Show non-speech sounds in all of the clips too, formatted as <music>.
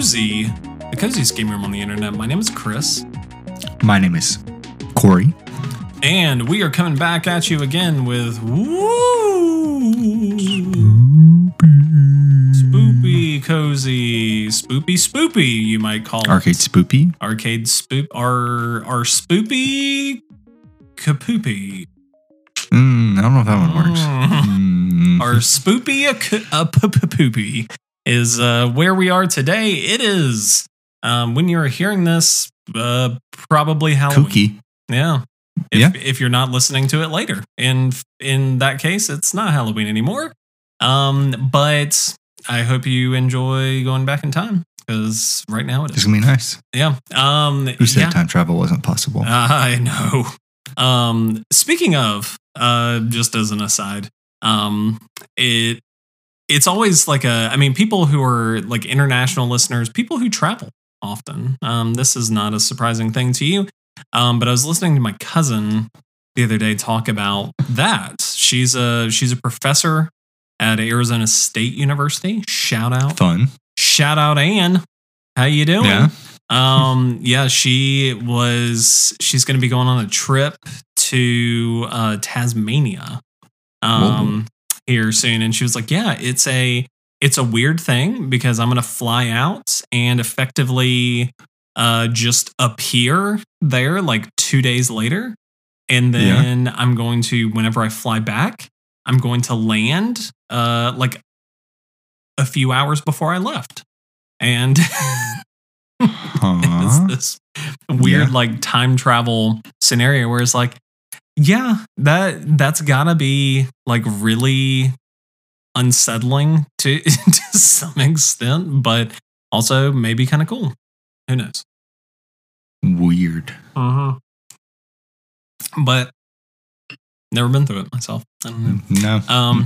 Cozy, the coziest game room on the internet. My name is Chris, My name is Corey. and we are coming back at you again with woo spoopy cozy, spoopy spoopy, you might call it. Arcade Spoopy. Arcade spoop, our our spoopy kapoopy. Mm, I don't know if that one works. Mm. Our spoopy a a poopy is uh, where we are today. It is um, when you're hearing this, uh, probably Halloween. Kooky. Yeah. If, Yeah. if you're not listening to it later, and in that case, it's not Halloween anymore. Um, but I hope you enjoy going back in time because right now it It's gonna be nice. Yeah. Um, Who said yeah. time travel wasn't possible? <laughs> I know. Um, speaking of, uh, just as an aside, um, it it's always like a. I mean, people who are like international listeners, people who travel often. Um, this is not a surprising thing to you. Um, but I was listening to my cousin the other day talk about that. She's a she's a professor at Arizona State University. Shout out Fun. shout out Anne. How you doing? Yeah. Um, yeah, she was she's gonna be going on a trip to uh Tasmania um here soon. And she was like, Yeah, it's a it's a weird thing because I'm gonna fly out and effectively uh just appear there like two days later. And Yeah. then I'm going to whenever I fly back, I'm going to land uh like a few hours before I left. And Huh? <laughs> it's this weird Yeah. like time travel scenario where it's like yeah that that's gotta be like really unsettling to <laughs> to some extent but also maybe kind of cool who knows Weird. uh-huh. but never been through it myself i don't know No. um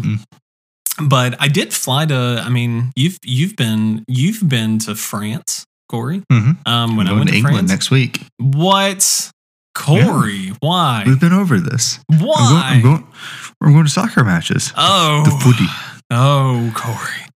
Mm-mm. but i did fly to i mean you've you've been you've been to france corey Mhm. um when I'm i went to to England france next week. What? Corey, why? We've been over this. I'm going, Why? I'm going, we're going to soccer matches. oh, The footy. oh, Corey.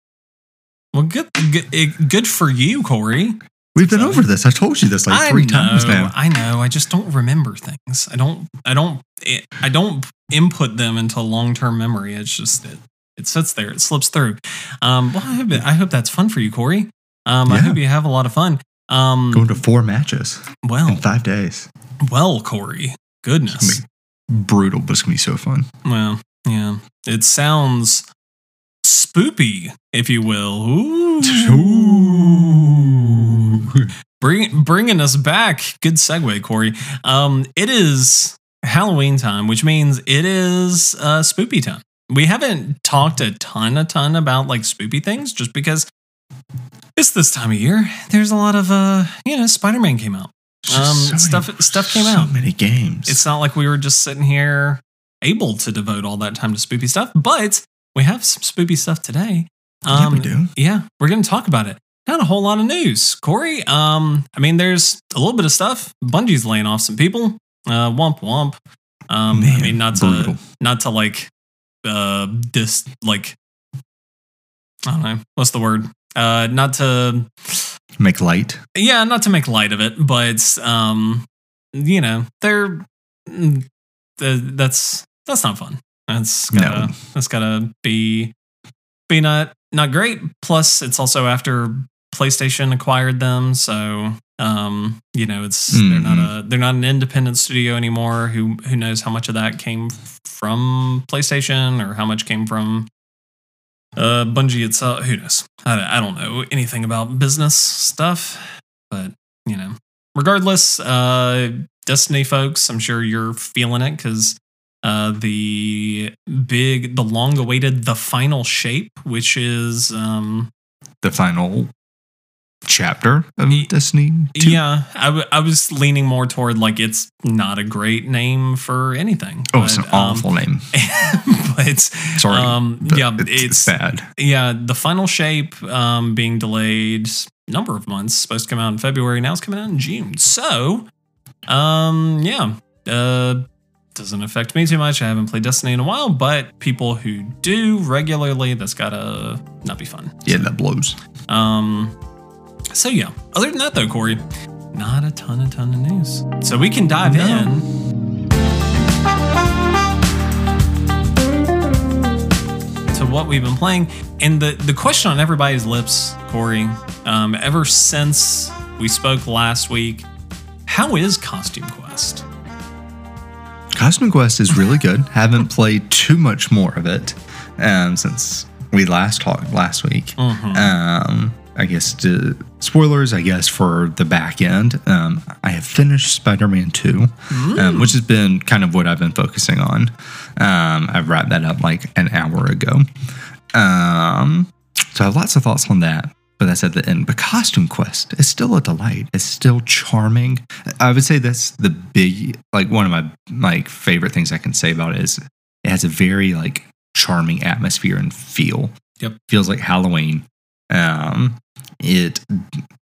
Well, good, good, good for you, Corey. We've been Sorry. over this. I told you this like I three know, times now. I know. I just don't remember things. I don't. I don't. It, I don't input them into long-term memory. It's just it. It sits there. It slips through. Um. Well, I hope, I hope that's fun for you, Corey. Um. I hope you have a lot of fun. Um. Going to four matches well, in five days. well, Corey. Goodness. brutal, but it's gonna be so fun. Well, yeah. It sounds spoopy, if you will. Ooh. Bring, bringing us back. Good segue, Corey. Um, it is Halloween time, which means it is uh, spoopy time. We haven't talked a ton, a ton about like spoopy things, just because it's this time of year. There's a lot of uh, you know, Spider Man came out. Um, so many- stuff- stuff came so out. many games. It's not like we were just sitting here able to devote all that time to spoopy stuff, but we have some spoopy stuff today. yeah, we Um, do. yeah, we're going to talk about it. Not a whole lot of news, Corey. Um, I mean, there's a little bit of stuff. Bungie's laying off some people. Uh, womp womp. Um, I mean, not to brutal. not to like uh dis like I don't know what's the word. Uh, not to Make light. yeah, not to make light of it, but um, you know, they're th- that's that's not fun. That's gotta No. that's gotta be be not not great. Plus, it's also after PlayStation acquired them, so um, you know, it's they're not a they're not an independent studio anymore. Who who knows how much of that came from PlayStation or how much came from uh Bungie itself? Who knows? I, I don't know anything about business stuff, but you know, regardless, uh, Destiny folks, I'm sure you're feeling it because uh, the big, the long-awaited, the final shape, which is um, The final chapter of Destiny 2. yeah, I, w- I was leaning more toward like it's not a great name for anything. Oh, it's an but, um, awful name. <laughs> but Sorry. um, but yeah, it's, it's bad. yeah, the final shape um, being delayed number of months. Supposed to come out in February. Now it's coming out in June. So, um, yeah, uh, doesn't affect me too much. I haven't played Destiny in a while, but people who do regularly, that's gotta not be fun. Yeah, that blows. Um, so yeah. Other than that, though, Corey, not a ton, a ton of news. So we can dive No. in to what we've been playing, and the the question on everybody's lips, Corey, um, ever since we spoke last week, how is Costume Quest? Costume Quest is really good. <laughs> Haven't played too much more of it um, since we last talked last week. Um, I guess to, spoilers, I guess, for the back end. Um, I have finished Spider Man 2, um, which has been kind of what I've been focusing on. Um, I've wrapped that up like an hour ago. Um, so I have lots of thoughts on that. But that's at the end. But Costume Quest is still a delight. It's still charming. I would say that's the big, like one of my like favorite things I can say about it is it has a very like charming atmosphere and feel. Yep. Feels like Halloween. Um, it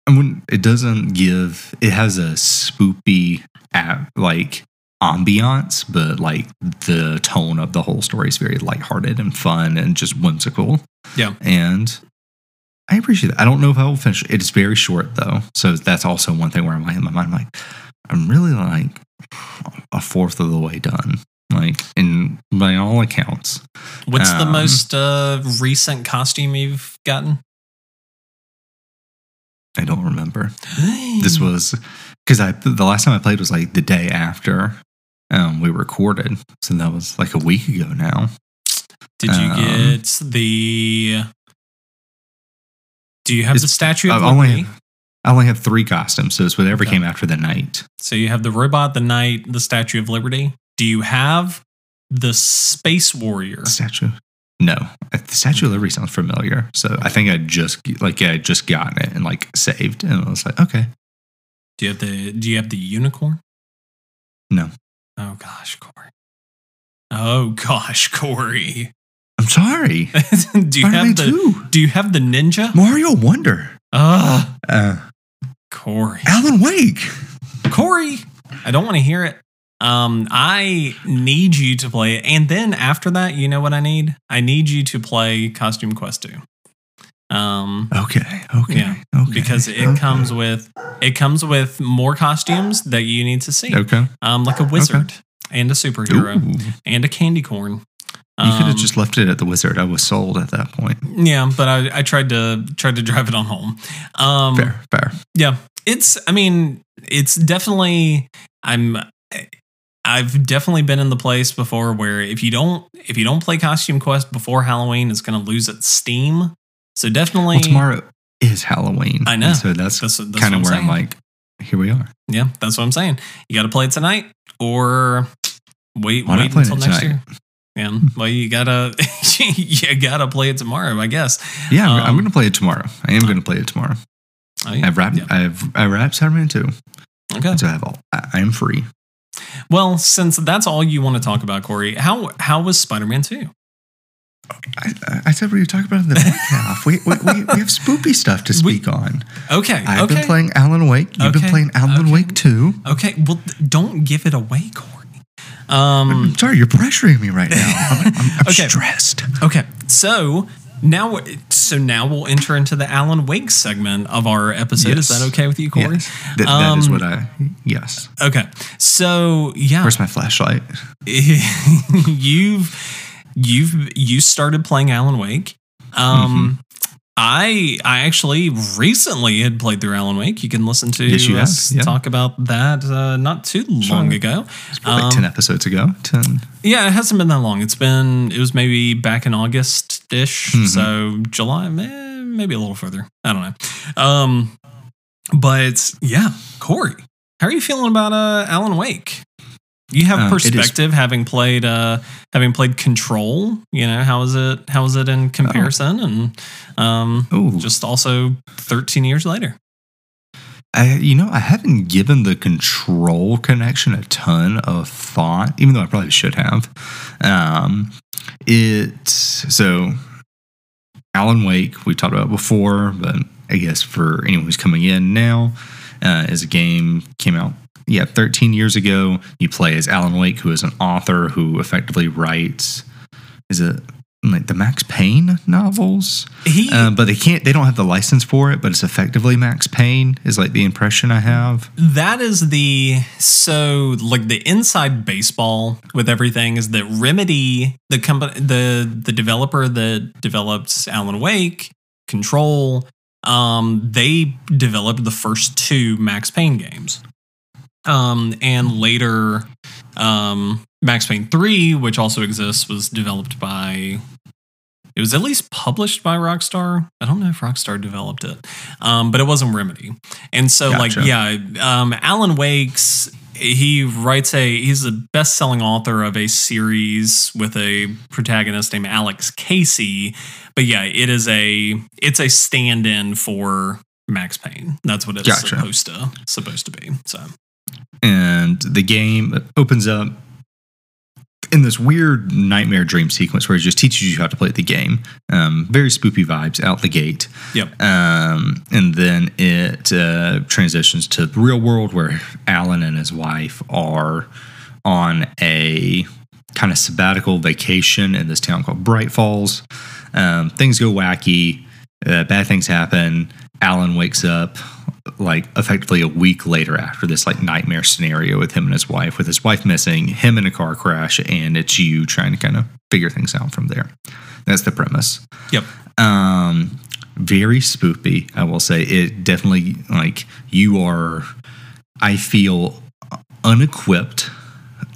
I mean, it doesn't give. It has a spoopy at like ambiance, but like the tone of the whole story is very lighthearted and fun and just whimsical. Yeah. And I appreciate it. I don't know if I will finish. It's very short though, so that's also one thing where I'm like in my mind, I'm like, I'm really like a fourth of the way done. Like in by all accounts, What's the Um, most uh, recent costume you've gotten? I don't remember. This was because I the last time I played was like the day after um, we recorded, so that was like a week ago now. Did you um, get the? Do you have the statue of I only Liberty? have, I only have three costumes, so it's whatever Okay. came after the knight. So you have the robot, the knight, the Statue of Liberty. Do you have the Space Warrior? Statue. No, Uh, the Statue of Liberty sounds familiar. So I think I just like yeah, I just gotten it and like saved, and I was like, okay, Do you have the Do you have the unicorn? No. Oh gosh, Corey. Oh gosh, Corey. I'm sorry. <laughs> do you Spider-Man have the two, Do you have the ninja? Mario Wonder, Ah, uh, Corey. Alan Wake. Corey, I don't want to hear it. Um, I need you to play it, and then after that, you know what I need? I need you to play Costume Quest 2. Um, Okay, okay, Yeah, okay. because it okay. comes with it comes with more costumes that you need to see. Okay. Um, like a wizard and a superhero Ooh. And a candy corn. You could have Um, just left it at the wizard. I was sold at that point. yeah, but I, I tried to tried to drive it on home. Um, Fair, fair. Yeah, it's. I mean, it's definitely. I'm. I've definitely been in the place before where if you don't if you don't play Costume Quest before Halloween, it's going to lose its steam. So definitely, Well, tomorrow is Halloween. I know. and So that's, That's, that's kind of where I'm like, here we are. yeah, that's what I'm saying. You got to play it tonight or wait Why wait until next tonight? year. Yeah, well, you gotta <laughs> you gotta play it tomorrow, I guess. Yeah, I'm, I'm Um, going to play it tomorrow. I am going to play it tomorrow. Oh, yeah. I've wrapped. Yeah. I've I wrapped Spider-Man two, Okay. so I have all. I am free. Well, since that's all you want to talk about, Corey, how how was Spider Man Two? I, I- said we were talking about in the back half. We, we, we, we have spoopy stuff to <laughs> We- speak on. Okay. I've okay. been playing Alan Wake. You've Okay, been playing Alan okay. Wake too. Okay, well, don't give it away, Corey. Um, I'm sorry, you're pressuring me right now. I'm, I'm, I'm <laughs> Okay. stressed. okay, so now, so now we'll enter into the Alan Wake segment of our episode. Is that okay with you, Corey? Yes, Th- that is Um, what I. Yes. Okay, so yeah, Where's my flashlight? <laughs> you've you've you started playing Alan Wake. Um, I I actually recently had played through Alan Wake. You can listen to Yes, us yeah. talk about that uh, not too long ago. Um, like ten episodes ago. Ten. Yeah, it hasn't been that long. It's been it was maybe back in August ish, Mhm. so July, eh, maybe a little further. I don't know. Um, but yeah, Corey, how are you feeling about uh, Alan Wake? You have is- perspective, having played uh, having played Control. You know how is it? How is it in comparison? And um, Oh, just also thirteen years later. I, you know, I haven't given the control connection a ton of thought, even though I probably should have. Um, it so Alan Wake we talked about before, but I guess for anyone who's coming in now, uh, is a game came out yeah, 13 years ago, you play as Alan Wake, who is an author who effectively writes. Is it like the Max Payne novels? He, Uh, but they can't. They don't have the license for it. But it's effectively Max Payne. Is like the impression I have. That is the so like the inside baseball with everything is that Remedy, the company, the the developer that developed Alan Wake, Control, um, they developed the first two Max Payne games, um, and later, um, Max Payne Three, which also exists, was developed by. It was at least published by Rockstar. I don't know if Rockstar developed it, um, but it wasn't Remedy. And so, Gotcha. like, yeah, um, Alan Wake's he writes a he's a best-selling author of a series with a protagonist named Alex Casey. But yeah, it is a it's a stand-in for Max Payne. That's what it's Gotcha. supposed to supposed to be. So and the game opens up in this weird nightmare dream sequence where it just teaches you how to play the game. Um, very spoopy vibes out the gate. Yep. Um, and then it uh, transitions to the real world where Alan and his wife are on a kind of sabbatical vacation in this town called Bright Falls. Um, things go wacky. Uh, bad things happen. Alan wakes up like effectively a week later after this like nightmare scenario with him and his wife, with his wife missing, him in a car crash, and it's you trying to kind of figure things out from there. That's the premise. Yep. Um, very spoopy, I will say. It definitely like you are. I feel unequipped,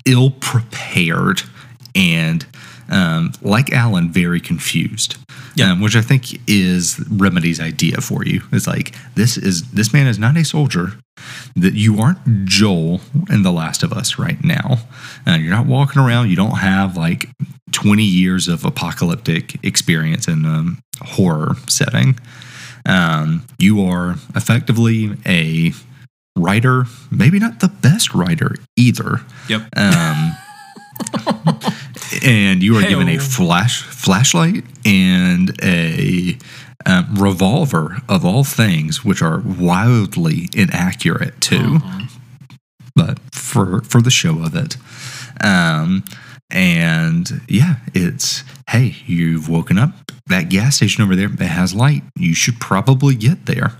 ill prepared, and um, like Alan, very confused. Yeah. Um, which I think is Remedy's idea for you. It's like this is this man is not a soldier. That you aren't Joel in The Last of Us right now. Uh, you're not walking around. You don't have like 20 years of apocalyptic experience in a horror setting. Um, you are effectively a writer, maybe not the best writer either. Yep. Um, and you are given a flash flashlight and a um, revolver of all things, which are wildly inaccurate too. But for for the show of it, um, and yeah, it's hey, you've woken up. That gas station over there that has light. You should probably get there.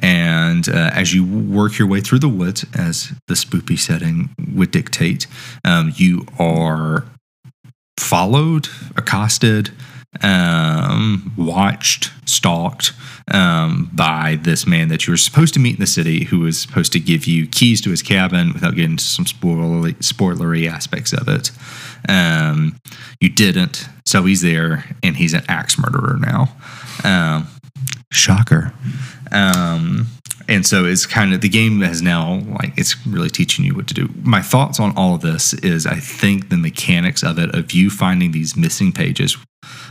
And uh, as you work your way through the woods, as the spoopy setting would dictate, um, you are followed, accosted, um, watched, stalked um, by this man that you were supposed to meet in the city, who was supposed to give you keys to his cabin without getting some spoilery, spoilery aspects of it. Um, you didn't, so he's there, and he's an axe murderer now. Um, shocker. Um, and so it's kind of the game has now like it's really teaching you what to do. My thoughts on all of this is I think the mechanics of it of you finding these missing pages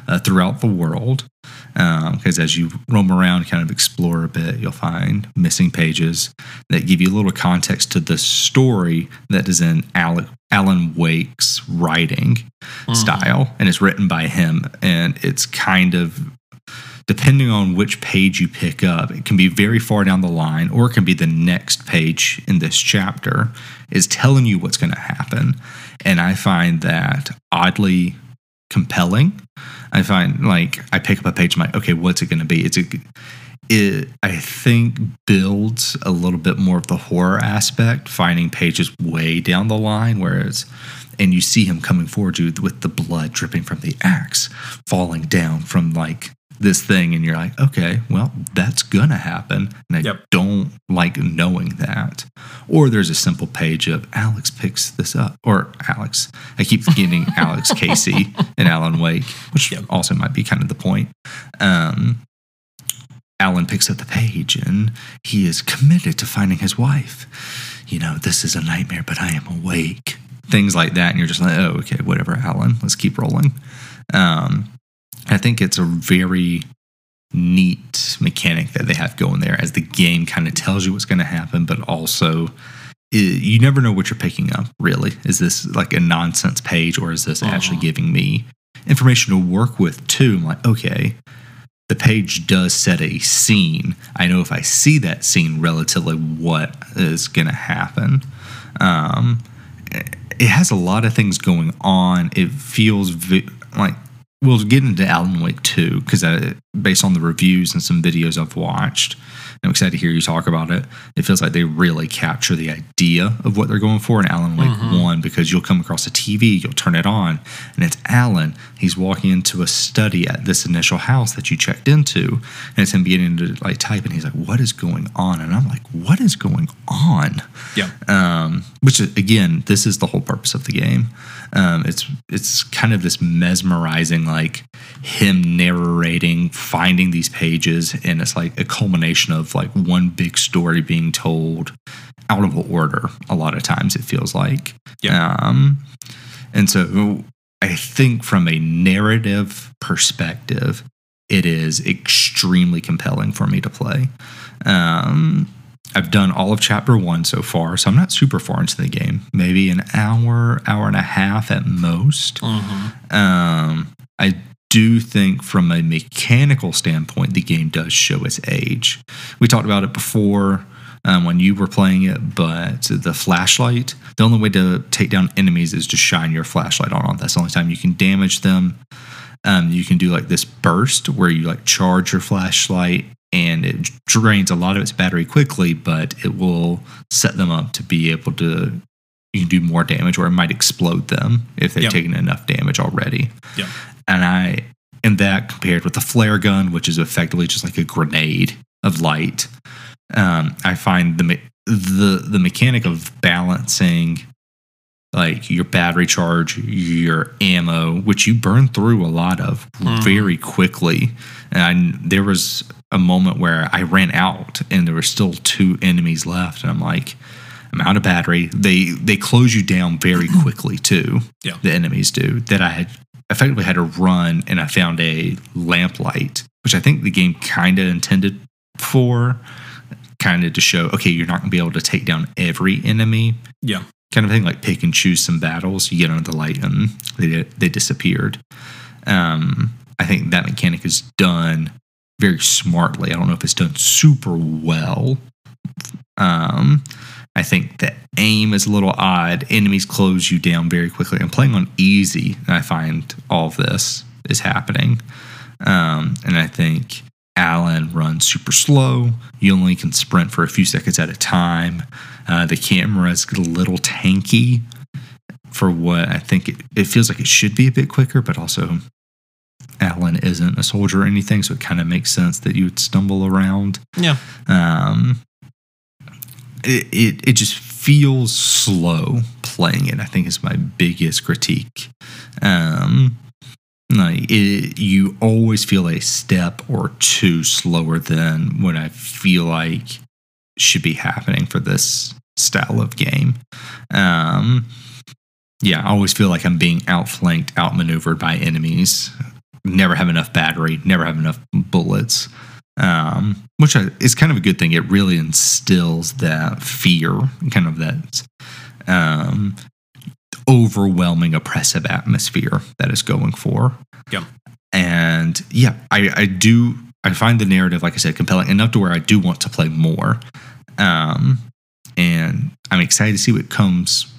uh, throughout the world Um, because as you roam around, kind of explore a bit, you'll find missing pages that give you a little context to the story that is in Alan, Alan Wake's writing mm-hmm. style, and it's written by him, and it's kind of depending on which page you pick up, it can be very far down the line, or it can be the next page in this chapter is telling you what's going to happen. And I find that oddly compelling. I find like I pick up a page, I'm like, okay, what's it going to be? It's a, it, I think builds a little bit more of the horror aspect, finding pages way down the line where it's, and you see him coming forward you with the blood dripping from the axe, falling down from like this thing, and you're like, okay, well, that's gonna happen. And I Yep. don't like knowing that. Or there's a simple page of Alex picks this up, or Alex. I keep getting <laughs> Alex Casey and Alan Wake, which Yep. also might be kind of the point. Um, Alan picks up the page and he is committed to finding his wife. You know, this is a nightmare, but I am awake. Things like that. And you're just like, oh, okay, whatever, Alan, let's keep rolling. Um, I think it's a very neat mechanic that they have going there as the game kind of tells you what's going to happen, but also i you never know what you're picking up, really. Is this like a nonsense page or is this actually Uh-huh. giving me information to work with too? I'm like, okay, the page does set a scene. I know if I see that scene relatively what is going to happen. Um, it has a lot of things going on. It feels vi- like we'll get into Alan Wake 2 because based on the reviews and some videos I've watched, I'm excited to hear you talk about it. It feels like they really capture the idea of what they're going for in Alan Wake mm-hmm. 1 because you'll come across a TV, you'll turn it on, and it's Alan. He's walking into a study at this initial house that you checked into, and it's him beginning to like type, and he's like, What is going on? And I'm like, What is going on? Yeah. Um, which, again, this is the whole purpose of the game. Um, it's it's kind of this mesmerizing, like him narrating, finding these pages, and it's like a culmination of like one big story being told out of order. A lot of times, it feels like. Yeah. Um, and so I think from a narrative perspective, it is extremely compelling for me to play. Um, I've done all of chapter one so far, so I'm not super far into the game. Maybe an hour, hour and a half at most. Mm-hmm. Um, I do think, from a mechanical standpoint, the game does show its age. We talked about it before um, when you were playing it, but the flashlight, the only way to take down enemies is to shine your flashlight on them. That's the only time you can damage them. Um, you can do like this burst where you like charge your flashlight and it drains a lot of its battery quickly, but it will set them up to be able to you can do more damage or it might explode them if they've yep. taken enough damage already. Yeah. And I and that compared with the flare gun, which is effectively just like a grenade of light, um, I find the the the mechanic of balancing like your battery charge, your ammo, which you burn through a lot of mm. very quickly. And I, there was a moment where I ran out and there were still two enemies left, and I'm like, I'm out of battery. They they close you down very <clears throat> quickly too. Yeah, the enemies do. That I had effectively had to run, and I found a lamplight, which I think the game kind of intended for, kind of to show, okay, you're not going to be able to take down every enemy. Yeah, kind of thing, like pick and choose some battles. You get under the light, and they they disappeared. Um, I think that mechanic is done very smartly. I don't know if it's done super well. Um, I think the aim is a little odd. Enemies close you down very quickly. I'm playing on easy, and I find all of this is happening. Um, and I think Alan runs super slow. You only can sprint for a few seconds at a time. Uh, the camera is a little tanky for what I think it, it feels like it should be a bit quicker, but also Alan isn't a soldier or anything, so it kind of makes sense that you would stumble around. Yeah. Um, it, it, it just feels slow playing it. I think is my biggest critique. Um, like it, you always feel a step or two slower than what I feel like should be happening for this style of game. Um, yeah, I always feel like I'm being outflanked, outmaneuvered by enemies never have enough battery, never have enough bullets, um, which is kind of a good thing. It really instills that fear, kind of that um, overwhelming, oppressive atmosphere that is going for. Yeah. And yeah, I, I do. I find the narrative, like I said, compelling enough to where I do want to play more. Um, and I'm excited to see what comes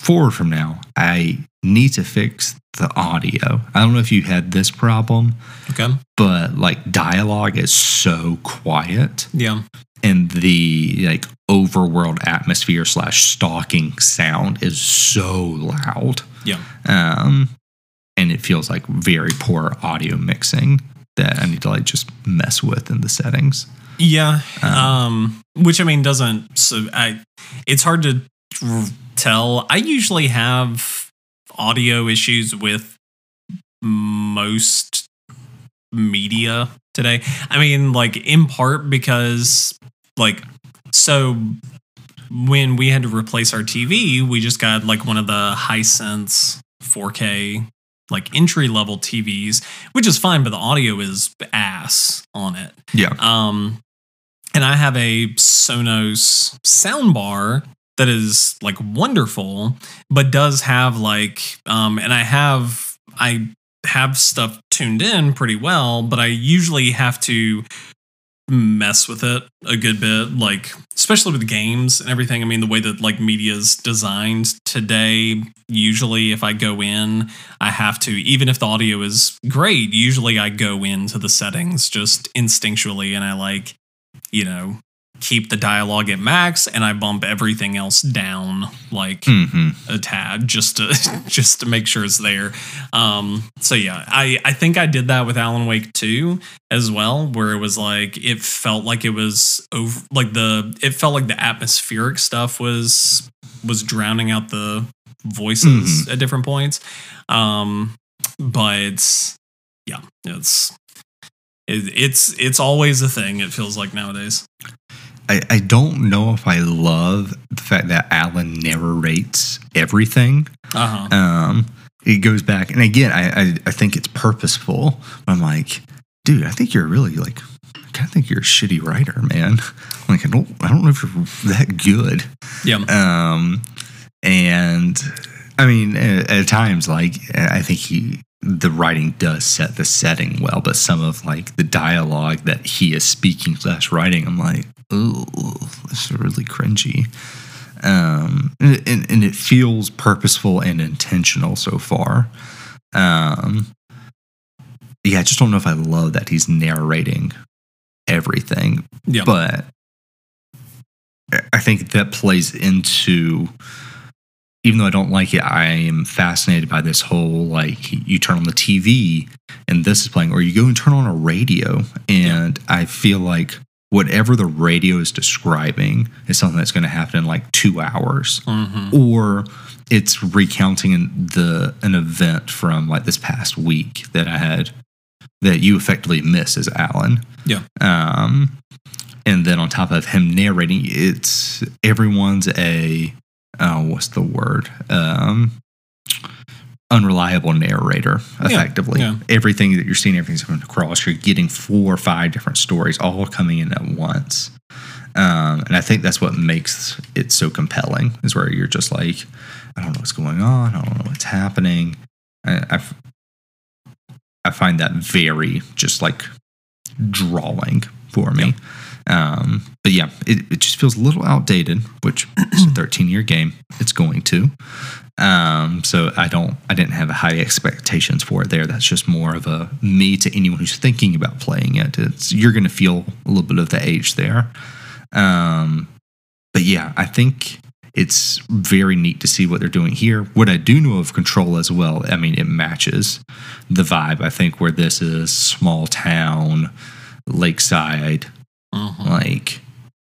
forward from now. I need to fix the audio. I don't know if you had this problem. Okay. But like dialogue is so quiet. Yeah. And the like overworld atmosphere slash stalking sound is so loud. Yeah. Um, and it feels like very poor audio mixing that I need to like just mess with in the settings. Yeah. Um, um which I mean doesn't so I it's hard to tell. I usually have audio issues with most media today. I mean, like in part because like so when we had to replace our TV, we just got like one of the Hisense 4K like entry level TVs, which is fine, but the audio is ass on it. Yeah. Um and I have a Sonos soundbar that is like wonderful, but does have like um and I have I have stuff tuned in pretty well, but I usually have to mess with it a good bit, like especially with games and everything. I mean, the way that like media is designed today, usually if I go in, I have to, even if the audio is great, usually I go into the settings just instinctually and I like, you know, keep the dialogue at max and I bump everything else down like hmm a tad just to <laughs> just to make sure it's there. Um so yeah, I I think I did that with Alan Wake 2 as well where it was like it felt like it was over like the it felt like the atmospheric stuff was was drowning out the voices at different points. Um but yeah, it's it, it's it's always a thing it feels like nowadays. I, I don't know if I love the fact that Alan narrates everything. Uh-huh. Um, it goes back, and again, I, I, I think it's purposeful. I'm like, dude, I think you're really like, I kind of think you're a shitty writer, man. Like, I don't, I don't know if you're that good. Yeah. Um, and I mean, at, at times, like I think he, the writing does set the setting well, but some of like the dialogue that he is speaking slash writing, I'm like, oh, this is really cringy. Um, and, and, and it feels purposeful and intentional so far. Um, yeah, I just don't know if I love that he's narrating everything, Yeah. but I think that plays into even though I don't like it, I am fascinated by this whole like you turn on the TV and this is playing, or you go and turn on a radio, and I feel like whatever the radio is describing is something that's going to happen in like two hours, Mhm. or it's recounting an- the an event from like this past week that I had that you effectively miss as Alan. Yeah. Um, and then on top of him narrating, it's everyone's a oh, what's the word? Um, unreliable narrator. Effectively, yeah. everything that you're seeing, everything's coming across. You're getting four or five different stories all coming in at once. Um, and I think that's what makes it so compelling. Is where you're just like, I don't know what's going on. I don't know what's happening. I, I've, I find that very just like drawing for me. Um, but yeah, it, it just feels a little outdated, which is a 13 year game. It's going to. Um, so I don't, I didn't have high expectations for it there. That's just more of a me to anyone who's thinking about playing it. It's you're going to feel a little bit of the age there. Um, but yeah, I think it's very neat to see what they're doing here. What I do know of Control as well, I mean, it matches the vibe. I think where this is small town, lakeside, Mhm. like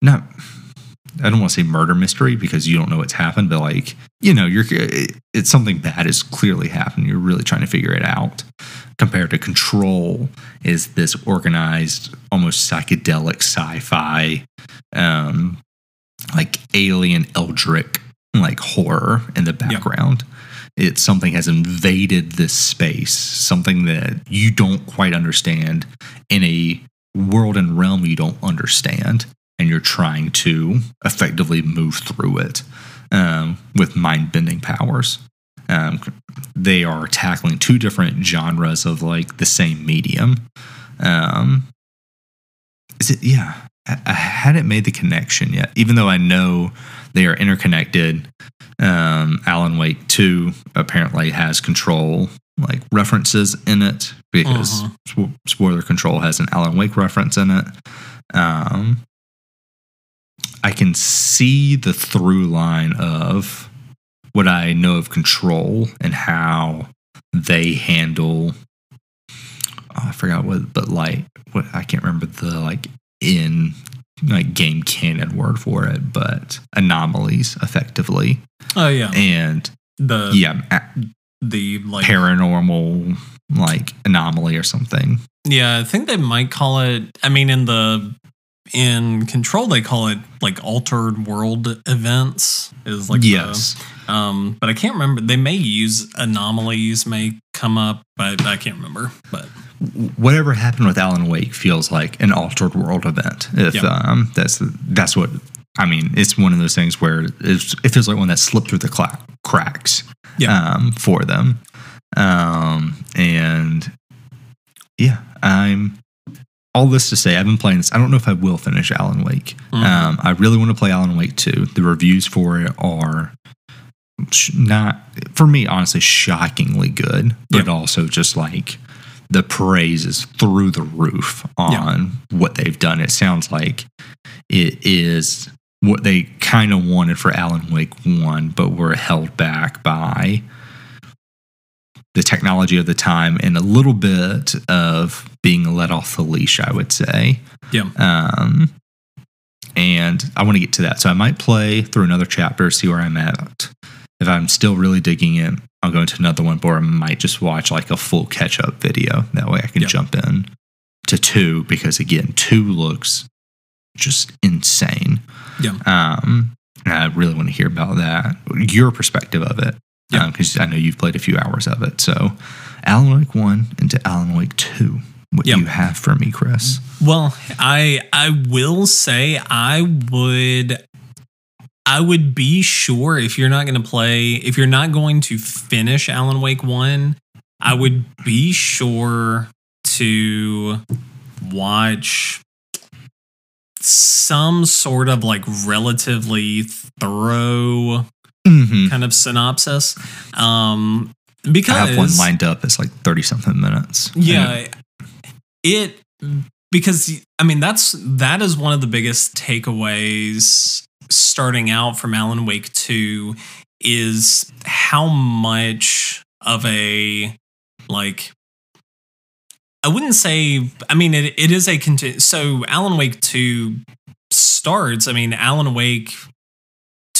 not. I don't want to say murder mystery because you don't know what's happened, but like you know, you're it's something bad has clearly happened. You're really trying to figure it out. Compared to Control, is this organized, almost psychedelic sci-fi, um, like alien eldritch like horror in the background. It's something has invaded this space, something that you don't quite understand in a world and realm you don't understand, and you're trying to effectively move through it um, with mind bending powers. Um, they are tackling two different genres of like the same medium. Um, is it? Yeah, I, I hadn't made the connection yet, even though I know they are interconnected. Um, Alan Wake 2 apparently has control like references in it because spo- spoiler control has an Alan Wake reference in it. Um, I can see the through line of what I know of control and how they handle. oh, I forgot what, but like what I can't remember the like in like game canon word for it, but anomalies effectively, Oh yeah. and The yeah, the like paranormal like anomaly or something. Yeah, I think they might call it. I mean, in the in Control, they call it like altered world events. Is like the- yes, um, but I can't remember. They may use anomalies may come up, but I can't remember. But whatever happened with Alan Wake feels like an altered world event. If Yeah. um, that's that's what I mean. It's one of those things where it's, it feels like one that slipped through the cla- cracks. Yeah. Um, for them, um, and yeah, I'm all this to say, I've been playing this. I don't know if I will finish Alan Wake. Um, I really want to play Alan Wake too. The reviews for it are not, for me, honestly, shockingly good, but Yeah. also just like the praise is through the roof on what they've done. It sounds like it is what they kind of wanted for Alan Wake 1, but were held back by the technology of the time and a little bit of being let off the leash, I would say. Yeah. Um, and I want to get to that. So I might play through another chapter, see where I'm at. If I'm still really digging it, I'll go into another one, or I might just watch like a full catch up video. That way I can Yeah. jump in to two because again, two looks just insane. Yeah. Um, and I really want to hear about that, your perspective of it. Yeah. Because I know you've played a few hours of it. So, Alan Wake 1 into Alan Wake 2. What do you have for me, Chris? Well, I I will say I would I would be sure if you're not going to play if you're not going to finish Alan Wake 1, I would be sure to watch some sort of like relatively thorough Mm-hmm. kind of synopsis um I because have one lined up. It's like 30 something minutes. yeah it because i mean that's that is one of the biggest takeaways starting out from alan wake 2 is how much of a like i wouldn't say i mean it, it is a conti- so alan wake 2 starts i mean alan wake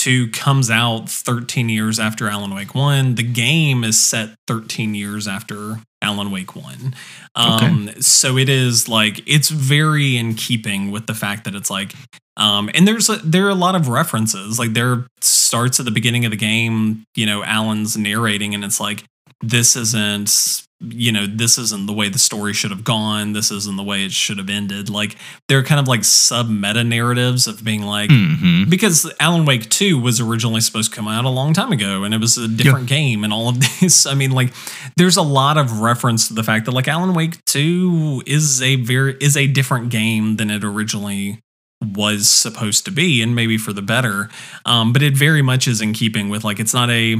2 comes out 13 years after alan wake 1 the game is set 13 years after alan wake 1 um so it is like it's very in keeping with the fact that it's like um and there's a, there are a lot of references. Like there starts at the beginning of the game you know alan's narrating and it's like this isn't you know this isn't the way the story should have gone this isn't the way it should have ended like they're kind of like sub meta narratives of being like hmm because Alan Wake 2 was originally supposed to come out a long time ago and it was a different game and all of <laughs> this. I mean, like, there's a lot of reference to the fact that like Alan Wake 2 is a very is a different game than it originally was supposed to be, and maybe for the better. Um, but it very much is in keeping with like it's not a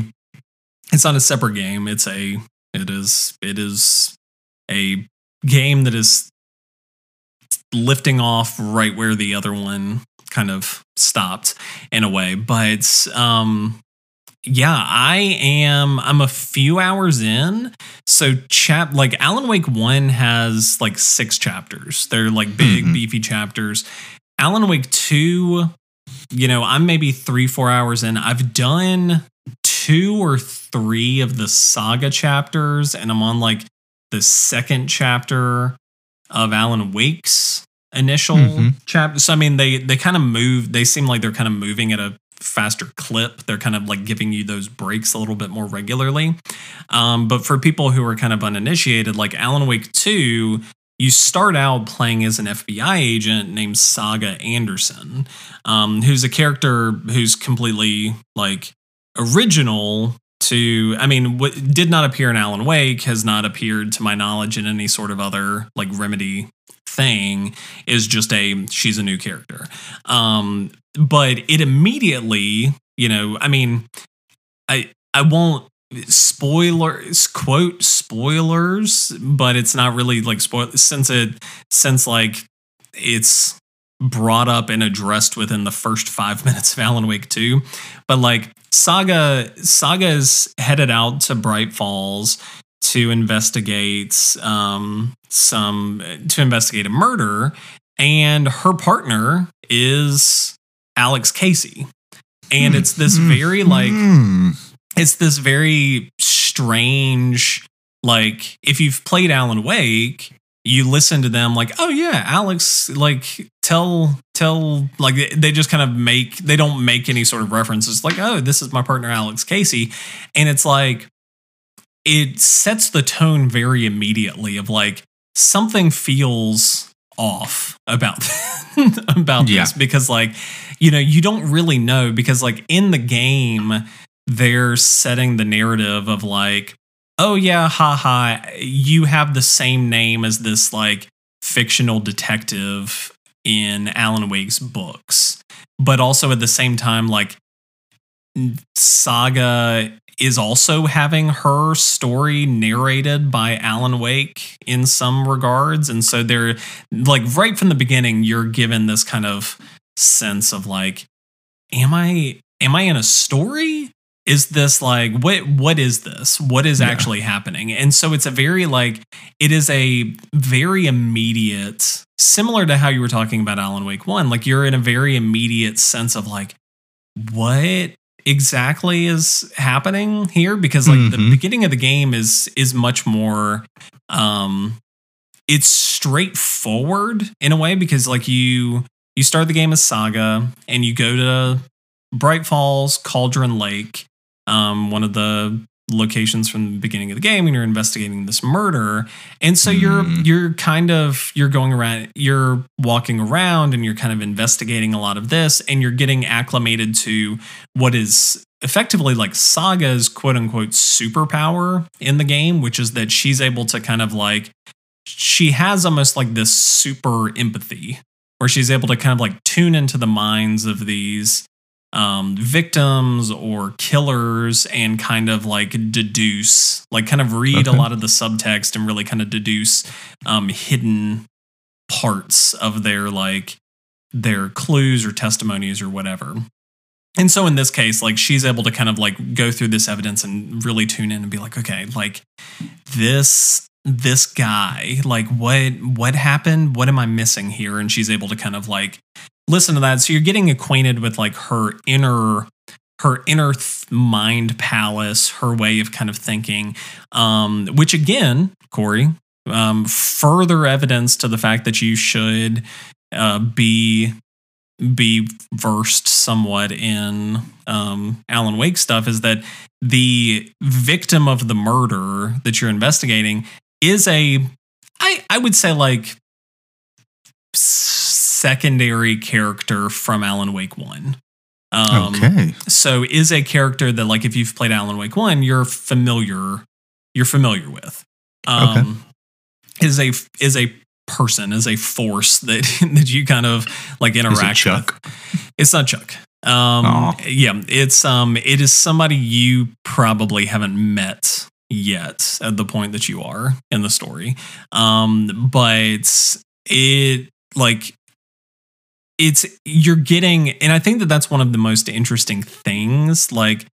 it's not a separate game. It's a it is it is a game that is lifting off right where the other one kind of stopped in a way. But um yeah, I am I'm a few hours in. So chap like Alan Wake 1 has like 6 chapters. They're like big Mhm. beefy chapters. Alan Wake 2, you know, I'm maybe 3 4 hours in. I've done two or three of the saga chapters and I'm on like the second chapter of Alan Wake's initial Mhm. chapter. So I mean they they kind of move they seem like they're kind of moving at a faster clip. They're kind of like giving you those breaks a little bit more regularly. Um, but for people who are kind of uninitiated, like Alan Wake 2, you start out playing as an FBI agent named Saga Anderson, um, who's a character who's completely like original to i mean what did not appear in alan wake has not appeared to my knowledge in any sort of other like remedy thing is just a she's a new character. Um but it immediately you know i mean i i won't spoilers quote spoilers but it's not really like spoil since it since like it's brought up and addressed within the first five <laughs> minutes of Alan Wake 2. But like Saga Saga is headed out to Bright Falls to investigate um some to investigate a murder and her partner is Alex Casey. And it's this very like Mm. it's this very strange like if you've played Alan Wake, you listen to them like, "Oh yeah, Alex like tell tell like they just kind of make they don't make any sort of references like, "Oh, this is my partner Alex Casey." And it's like it sets the tone very immediately of like something feels off about <laughs> about Yeah. this because like you know you don't really know because like in the game they're setting the narrative of like oh yeah haha you have the same name as this like fictional detective in Alan Wake's books, but also at the same time, like Saga is also having her story narrated by Alan Wake in some regards. And so they're like right from the beginning, you're given this kind of sense of like, am I am I in a story? Is this like what what is this? What is yeah. actually happening? And so it's a very like it is a very immediate similar to how you were talking about Alan Wake 1, like you're in a very immediate sense of like what exactly is happening here because like mm-hmm. the beginning of the game is is much more um it's straightforward in a way because like you you start the game as saga and you go to bright falls cauldron lake um one of the locations from the beginning of the game and you're investigating this murder and so mm. you're you're kind of you're going around you're walking around and you're kind of investigating a lot of this and you're getting acclimated to what is effectively like saga's quote unquote superpower in the game which is that she's able to kind of like she has almost like this super empathy where she's able to kind of like tune into the minds of these um, victims or killers and kind of like deduce, like kind of read okay. a lot of the subtext and really kind of deduce um, hidden parts of their like their clues or testimonies or whatever. And so in this case, like she's able to kind of like go through this evidence and really tune in and be like, okay, like this this guy, like what what happened? What am I missing here? And she's able to kind of like listen to that. So you're getting acquainted with like her inner her inner th- mind palace, her way of kind of thinking, um, which again, Corey, um, further evidence to the fact that you should uh, be be versed somewhat in um, Alan Wake stuff is that the victim of the murder that you're investigating is a, I I would say like secondary character from Alan Wake 1. Um, okay. So is a character that like if you've played Alan Wake 1, you're familiar you're familiar with. Um okay. is a is a person, is a force that <laughs> that you kind of like interact Chuck? with. It's not Chuck. Um yeah, it's um it is somebody you probably haven't met yet at the point that you are in the story. Um but it like it's you're getting and i think that that's one of the most interesting things like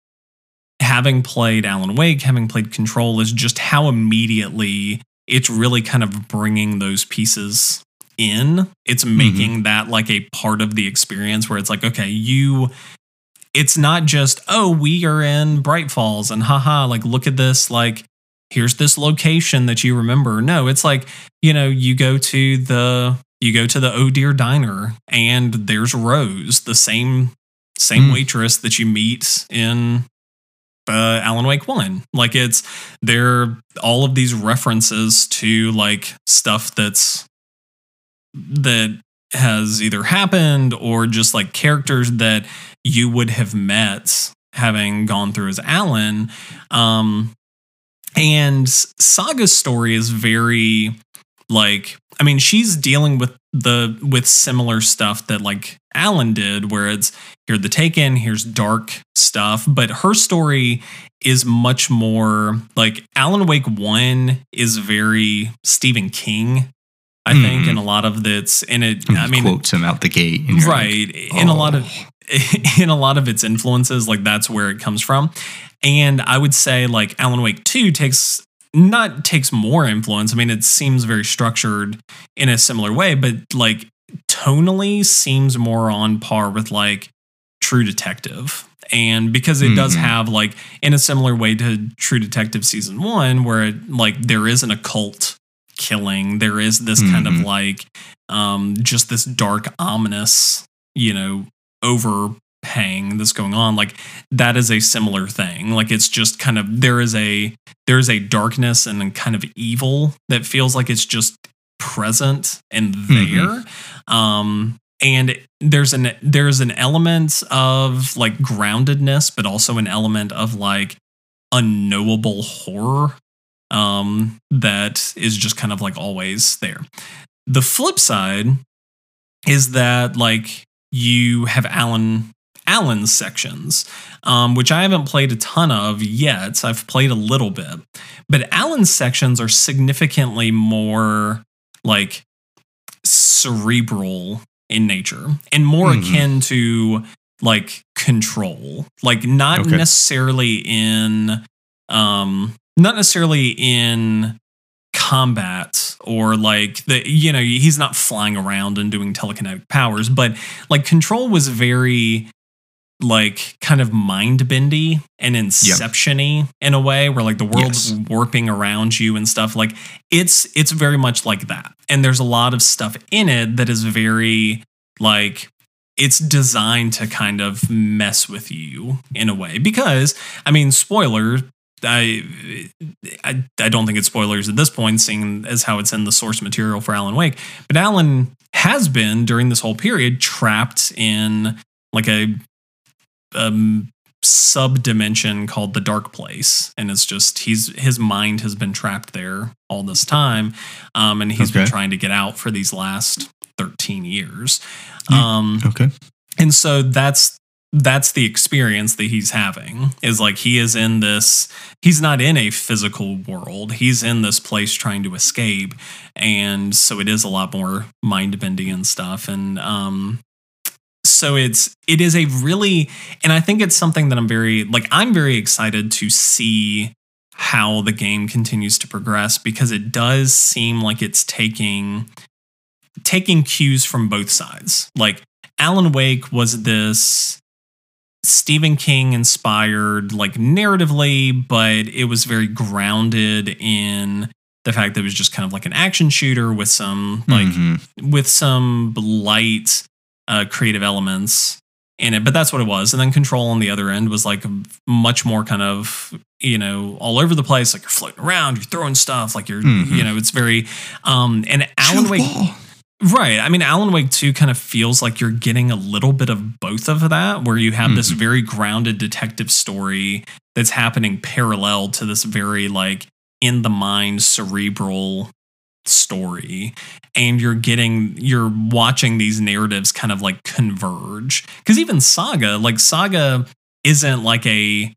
having played alan wake having played control is just how immediately it's really kind of bringing those pieces in it's mm-hmm. making mm-hmm. that like a part of the experience where it's like okay you it's not just oh we are in bright falls and haha like look at this like here's this location that you remember no it's like you know you go to the you go to the Oh Deer Diner and there's Rose, the same same mm. waitress that you meet in uh, Alan Wake One. Like it's there all of these references to like stuff that's that has either happened or just like characters that you would have met having gone through as Alan. Um, and Saga's story is very like I mean, she's dealing with the with similar stuff that like Alan did, where it's here the Taken, here's dark stuff, but her story is much more like Alan Wake One is very Stephen King. I mm. think in a lot of that's and it. I mean, quotes him out the gate, right? Like, oh. In a lot of <laughs> in a lot of its influences, like that's where it comes from. And I would say like Alan Wake 2 takes not takes more influence. I mean, it seems very structured in a similar way, but like tonally seems more on par with like True Detective. And because it mm-hmm. does have like in a similar way to True Detective season one, where it, like there is an occult killing, there is this mm-hmm. kind of mm-hmm. like um just this dark, ominous, you know, over hang that's going on like that is a similar thing like it's just kind of there is a there's a darkness and kind of evil that feels like it's just present and mm-hmm. there mm-hmm. um and there's an there's an element of like groundedness but also an element of like unknowable horror um that is just kind of like always there the flip side is that like you have Alan Alan's sections, um, which I haven't played a ton of yet. I've played a little bit, but Alan's sections are significantly more like cerebral in nature and more mm-hmm. akin to like control, like not okay. necessarily in, um, not necessarily in combat or like the you know he's not flying around and doing telekinetic powers but like control was very like kind of mind bendy and inception-y yep. in a way where like the world's yes. warping around you and stuff like it's it's very much like that and there's a lot of stuff in it that is very like it's designed to kind of mess with you in a way because i mean spoiler I, I I don't think it's spoilers at this point, seeing as how it's in the source material for Alan Wake. But Alan has been during this whole period trapped in like a um sub dimension called the dark place. And it's just he's his mind has been trapped there all this time. Um and he's okay. been trying to get out for these last 13 years. Um okay. and so that's that's the experience that he's having is like he is in this he's not in a physical world. He's in this place trying to escape. And so it is a lot more mind bending and stuff. And um so it's it is a really and i think it's something that i'm very like i'm very excited to see how the game continues to progress because it does seem like it's taking taking cues from both sides like alan wake was this Stephen King inspired, like narratively, but it was very grounded in the fact that it was just kind of like an action shooter with some like mm-hmm. with some light uh, creative elements in it. But that's what it was. And then Control on the other end was like much more kind of you know all over the place. Like you're floating around, you're throwing stuff, like you're mm-hmm. you know it's very um and Alan Wake. Right. I mean, Alan Wake 2 kind of feels like you're getting a little bit of both of that, where you have mm-hmm. this very grounded detective story that's happening parallel to this very, like, in the mind, cerebral story. And you're getting, you're watching these narratives kind of like converge. Because even Saga, like, Saga isn't like a,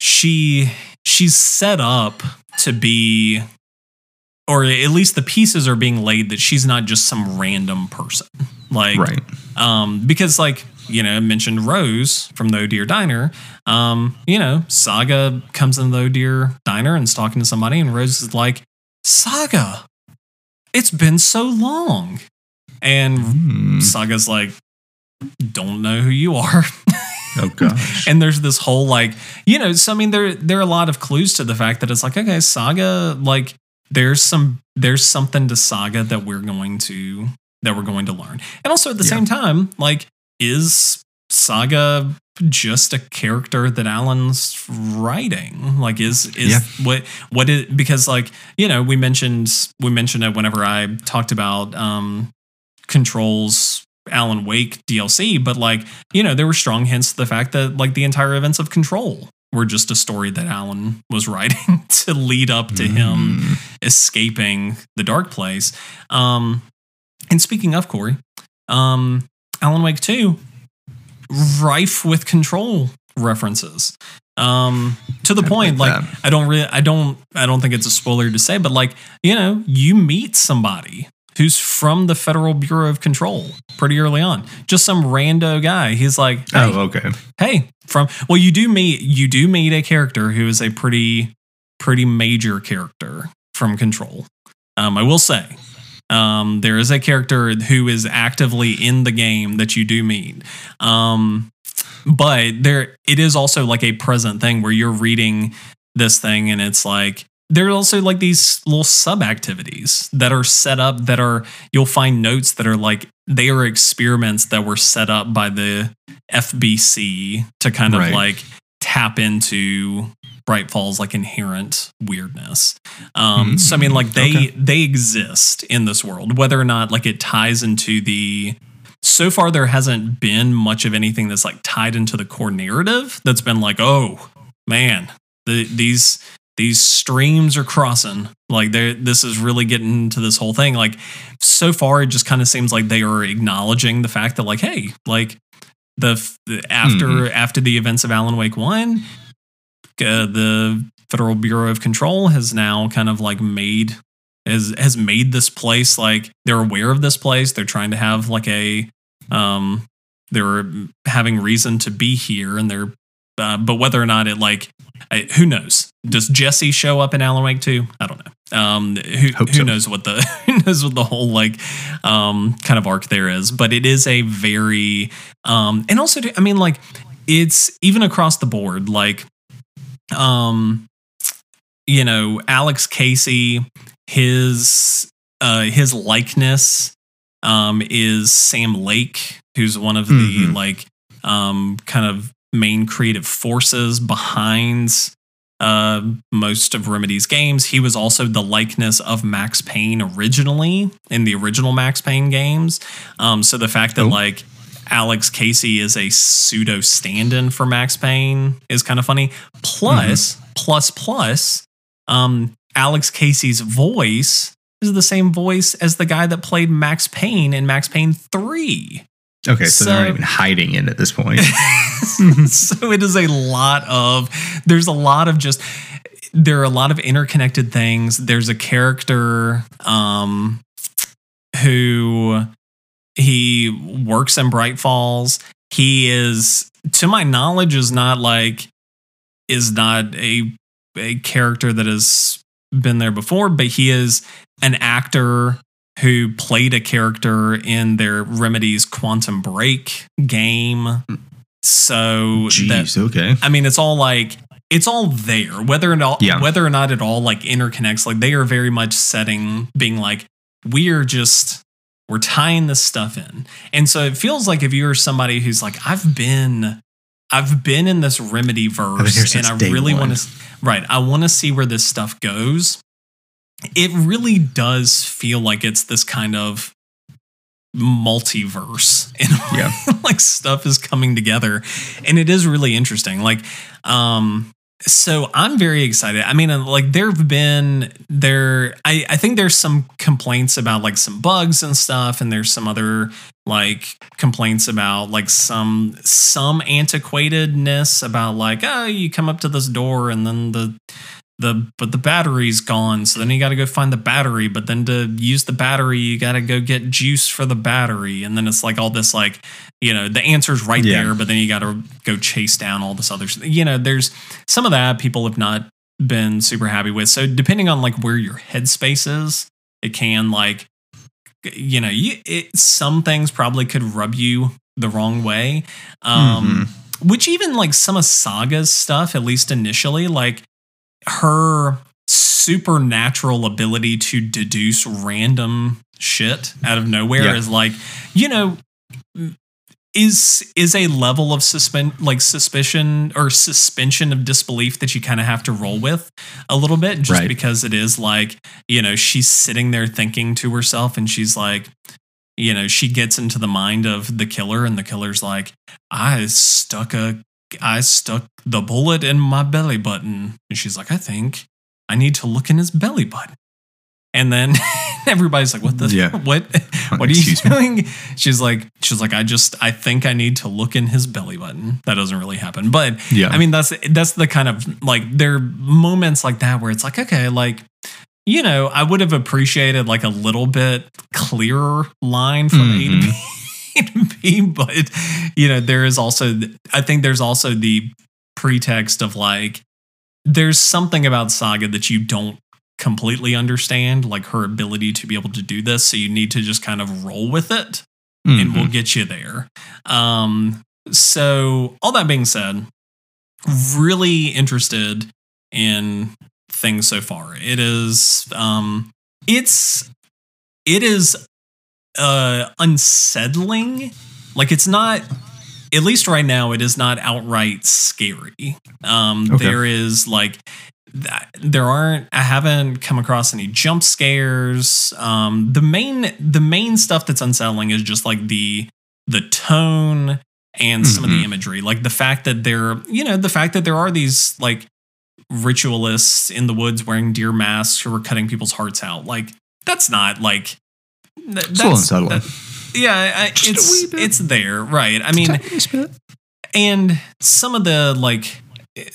she, she's set up to be or at least the pieces are being laid that she's not just some random person. Like, right. um, because like, you know, mentioned Rose from the Deer Diner. Um, you know, Saga comes in the Deer Diner and is talking to somebody, and Rose is like, Saga, it's been so long. And mm. Saga's like, don't know who you are. oh <laughs> gosh. and there's this whole like, you know, so I mean there there are a lot of clues to the fact that it's like, okay, Saga like there's some there's something to Saga that we're going to that we're going to learn. And also at the yeah. same time, like is Saga just a character that Alan's writing? Like is is yeah. what what it because like, you know, we mentioned we mentioned it whenever I talked about um controls Alan Wake DLC, but like, you know, there were strong hints to the fact that like the entire events of Control were just a story that Alan was <laughs> writing to lead up to mm. him escaping the dark place. Um, and speaking of Corey, um, Alan Wake 2, rife with control references. Um, to the I point, like, like I don't really, I don't, I don't think it's a spoiler to say, but like, you know, you meet somebody who's from the Federal Bureau of Control pretty early on. Just some rando guy. He's like, hey, oh, okay. Hey, from well, you do meet you do meet a character who is a pretty pretty major character from Control. Um, I will say. Um, there is a character who is actively in the game that you do meet. Um, but there it is also like a present thing where you're reading this thing and it's like there are also like these little sub activities that are set up that are you'll find notes that are like they are experiments that were set up by the FBC to kind of like tap into Bright Falls like inherent weirdness. Um, mm-hmm. So I mean, like they okay. they exist in this world, whether or not like it ties into the. So far, there hasn't been much of anything that's like tied into the core narrative. That's been like, oh man, the, these these streams are crossing. Like they this is really getting into this whole thing. Like so far, it just kind of seems like they are acknowledging the fact that like, hey, like the, the after mm-hmm. after the events of Alan Wake One, uh, the Federal Bureau of Control has now kind of like made has has made this place like they're aware of this place. They're trying to have like a um they're having reason to be here and they're uh, but whether or not it like I, who knows does jesse show up in alan wake 2 i don't know um who, who so. knows what the <laughs> who knows what the whole like um kind of arc there is but it is a very um and also i mean like it's even across the board like um you know alex casey his uh his likeness um is sam lake who's one of mm-hmm. the like um kind of main creative forces behind uh, most of Remedy's games. He was also the likeness of Max Payne originally in the original Max Payne games. Um, so the fact that oh. like Alex Casey is a pseudo stand-in for Max Payne is kind of funny. Plus, mm-hmm. plus, plus, um, Alex Casey's voice is the same voice as the guy that played Max Payne in Max Payne 3. Okay, so, so, they're not even hiding it at this point. <laughs> so it is a lot of there's a lot of just there are a lot of interconnected things. There's a character um who he works in Bright Falls. He is to my knowledge is not like is not a a character that has been there before, but he is an actor who played a character in their Remedy's Quantum Break game. So Jeez, that, okay. I mean, it's all like it's all there. Whether or not yeah. whether or not it all like interconnects, like they are very much setting being like, we're just we're tying this stuff in. And so it feels like if you're somebody who's like, I've been I've been in this remedy verse and I really want to right, I want to see where this stuff goes. It really does feel like it's this kind of multiverse <laughs> and yeah. like stuff is coming together. And it is really interesting. Like um so i'm very excited. I mean uh, like there have been there I, I think there's some complaints about like some bugs and stuff and there's some other like complaints about like some some antiquatedness about like oh you come up to this door and then the the but the battery's gone so then you got to go find the battery but then to use the battery you got to go get juice for the battery and then it's like all this like you know the answer's right yeah. there but then you got to go chase down all this other you know there's some of that people have not been super happy with so depending on like where your headspace is it can like you know you, it, some things probably could rub you the wrong way um mm-hmm. which even like some of saga's stuff at least initially like her supernatural ability to deduce random shit out of nowhere yeah. is like, you know, is is a level of suspend like suspicion or suspension of disbelief that you kind of have to roll with a little bit just right. because it is like you know she's sitting there thinking to herself and she's like you know she gets into the mind of the killer and the killer's like i stuck a I stuck the bullet in my belly button. And she's like, I think I need to look in his belly button. And then <laughs> everybody's like, what the, yeah. <laughs> what, <laughs> what are you doing? Me? She's like, she's like, I just, I think I need to look in his belly button. That doesn't really happen. But yeah, I mean, that's, that's the kind of like, there are moments like that where it's like, okay, like, you know, I would have appreciated like a little bit clearer line from mm-hmm. A to. B <laughs> to be, but you know, there is also I think there's also the pretext of like there's something about Saga that you don't completely understand, like her ability to be able to do this. So you need to just kind of roll with it mm-hmm. and we'll mm-hmm. get you there. Um, so all that being said, really interested in things so far. It is um it's it is uh unsettling. Like it's not at least right now it is not outright scary. Um okay. there is like there aren't I haven't come across any jump scares. Um the main the main stuff that's unsettling is just like the the tone and some mm-hmm. of the mm-hmm. imagery. Like the fact that there, you know, the fact that there are these like ritualists in the woods wearing deer masks who are cutting people's hearts out. Like that's not like th- Slow that's subtle. that- yeah, I, it's it's there, right? I mean, and some of the like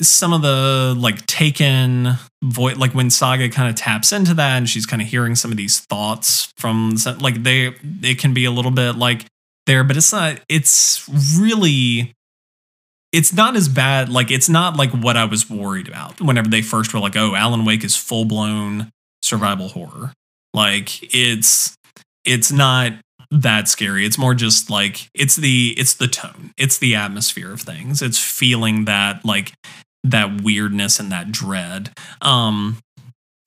some of the like taken voice like when saga kind of taps into that and she's kind of hearing some of these thoughts from like they it can be a little bit like there but it's not it's really it's not as bad like it's not like what i was worried about whenever they first were like oh alan wake is full-blown survival horror like it's it's not that scary. It's more just like it's the it's the tone. It's the atmosphere of things. It's feeling that like that weirdness and that dread. Um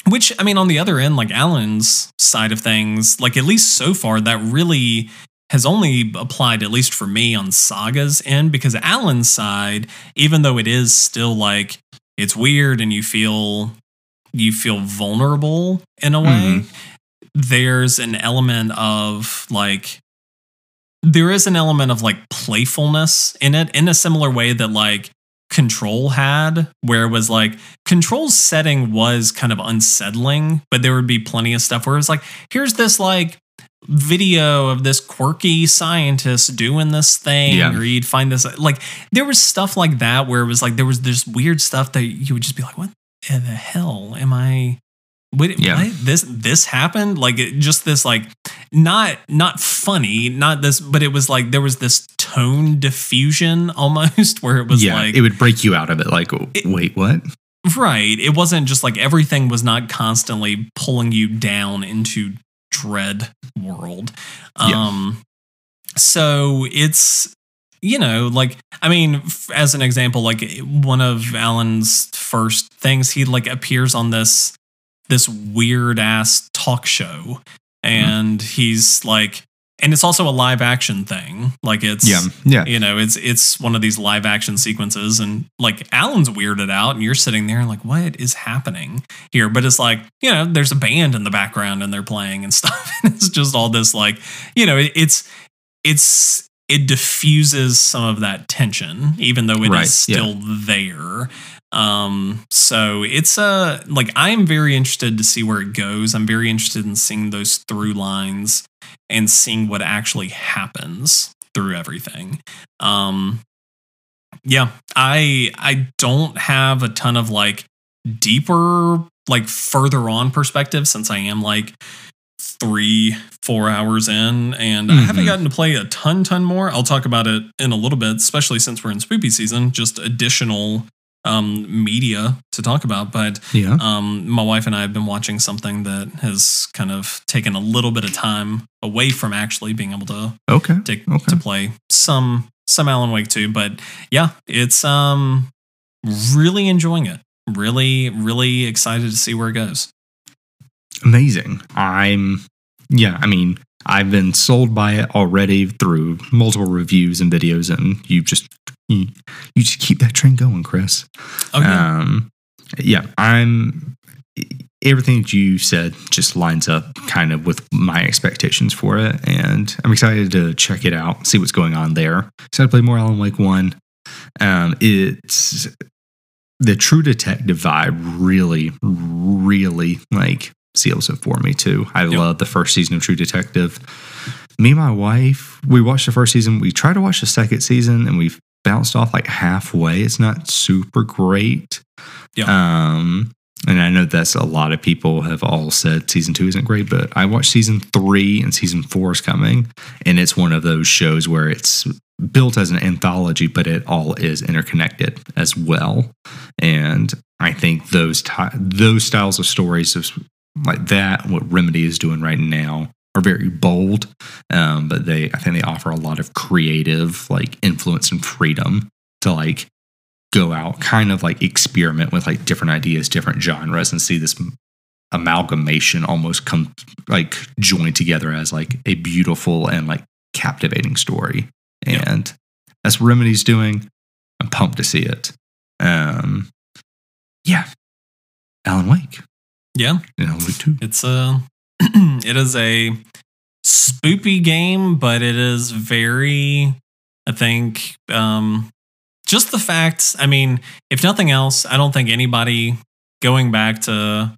which I mean on the other end like Alan's side of things, like at least so far that really has only applied at least for me on Saga's end because Alan's side even though it is still like it's weird and you feel you feel vulnerable in a way there's an element of like there is an element of like playfulness in it in a similar way that like control had where it was like control's setting was kind of unsettling but there would be plenty of stuff where it was like here's this like video of this quirky scientist doing this thing Yeah. or you'd find this like there was stuff like that where it was like there was this weird stuff that you would just be like what the hell am i Wait, Yeah. what? This this happened? Like it, just this like not not funny, not this, but it was like there was this tone diffusion <laughs> almost where it was yeah, like it would break you out of it. Like, It- wait, what? right. It wasn't just like everything was not constantly pulling you down into dread world. Yeah. Um so it's you know like i mean f- as an example like one of alan's first things he like appears on this this weird ass talk show and he's like and it's also a live action thing. Like it's Yeah, yeah, you know it's it's one of these live action sequences and like alan's weirded out and you're sitting there like what is happening here? But it's like you know there's a band in the background and they're playing and <laughs> stuff and it's just all this like you know it, it's it's it diffuses some of that tension even though it is Right, yeah. still there um so it's uh like i'm very interested to see where it goes. I'm very interested in seeing those through lines and seeing what actually happens through everything. Um yeah i i don't have a ton of like deeper like further on perspective since i am like three four hours in and i haven't Mhm. gotten to play a ton ton more. I'll talk about it in a little bit especially since we're in spoopy season. Just additional um media to talk about but yeah. um, my wife and I have been watching something that has kind of taken a little bit of time away from actually being able to Okay. to, Okay. to play some some Alan Wake too. But yeah, it's um really enjoying it. Really, really excited to see where it goes. Amazing. I'm, yeah, I mean, I've been sold by it already through multiple reviews and videos, and you just, you, you just keep that train going, Chris. Yeah, Um, yeah, I'm. Everything that you said just lines up kind of with my expectations for it, and I'm excited to check it out, see what's going on there. Excited to play more Alan Wake One. Um, it's the True Detective vibe really, really like seals it for me too. I Yep. love the first season of True Detective. Me and my wife, we watched the first season. We tried to watch the second season, and we bounced off like halfway. It's not super great. Yeah. Um, and I know that's a lot of people have all said season two isn't great, but I watched season three and season four is coming, and it's one of those shows where it's built as an anthology, but it all is interconnected as well. And I think those ty- those styles of stories of like that, what Remedy is doing right now, are very bold, um, but they I think they offer a lot of creative like influence and freedom to like go out, kind of like experiment with like different ideas, different genres, and see this amalgamation almost come like join together as like a beautiful and like captivating story. Yeah. And that's what Remedy's doing. I'm pumped to see it. Um, yeah, Alan Wake. Yeah. Alan Wake Two. It's a <clears throat> it is a spoopy game, but it is very I think um just the fact, I mean, if nothing else, I don't think anybody going back to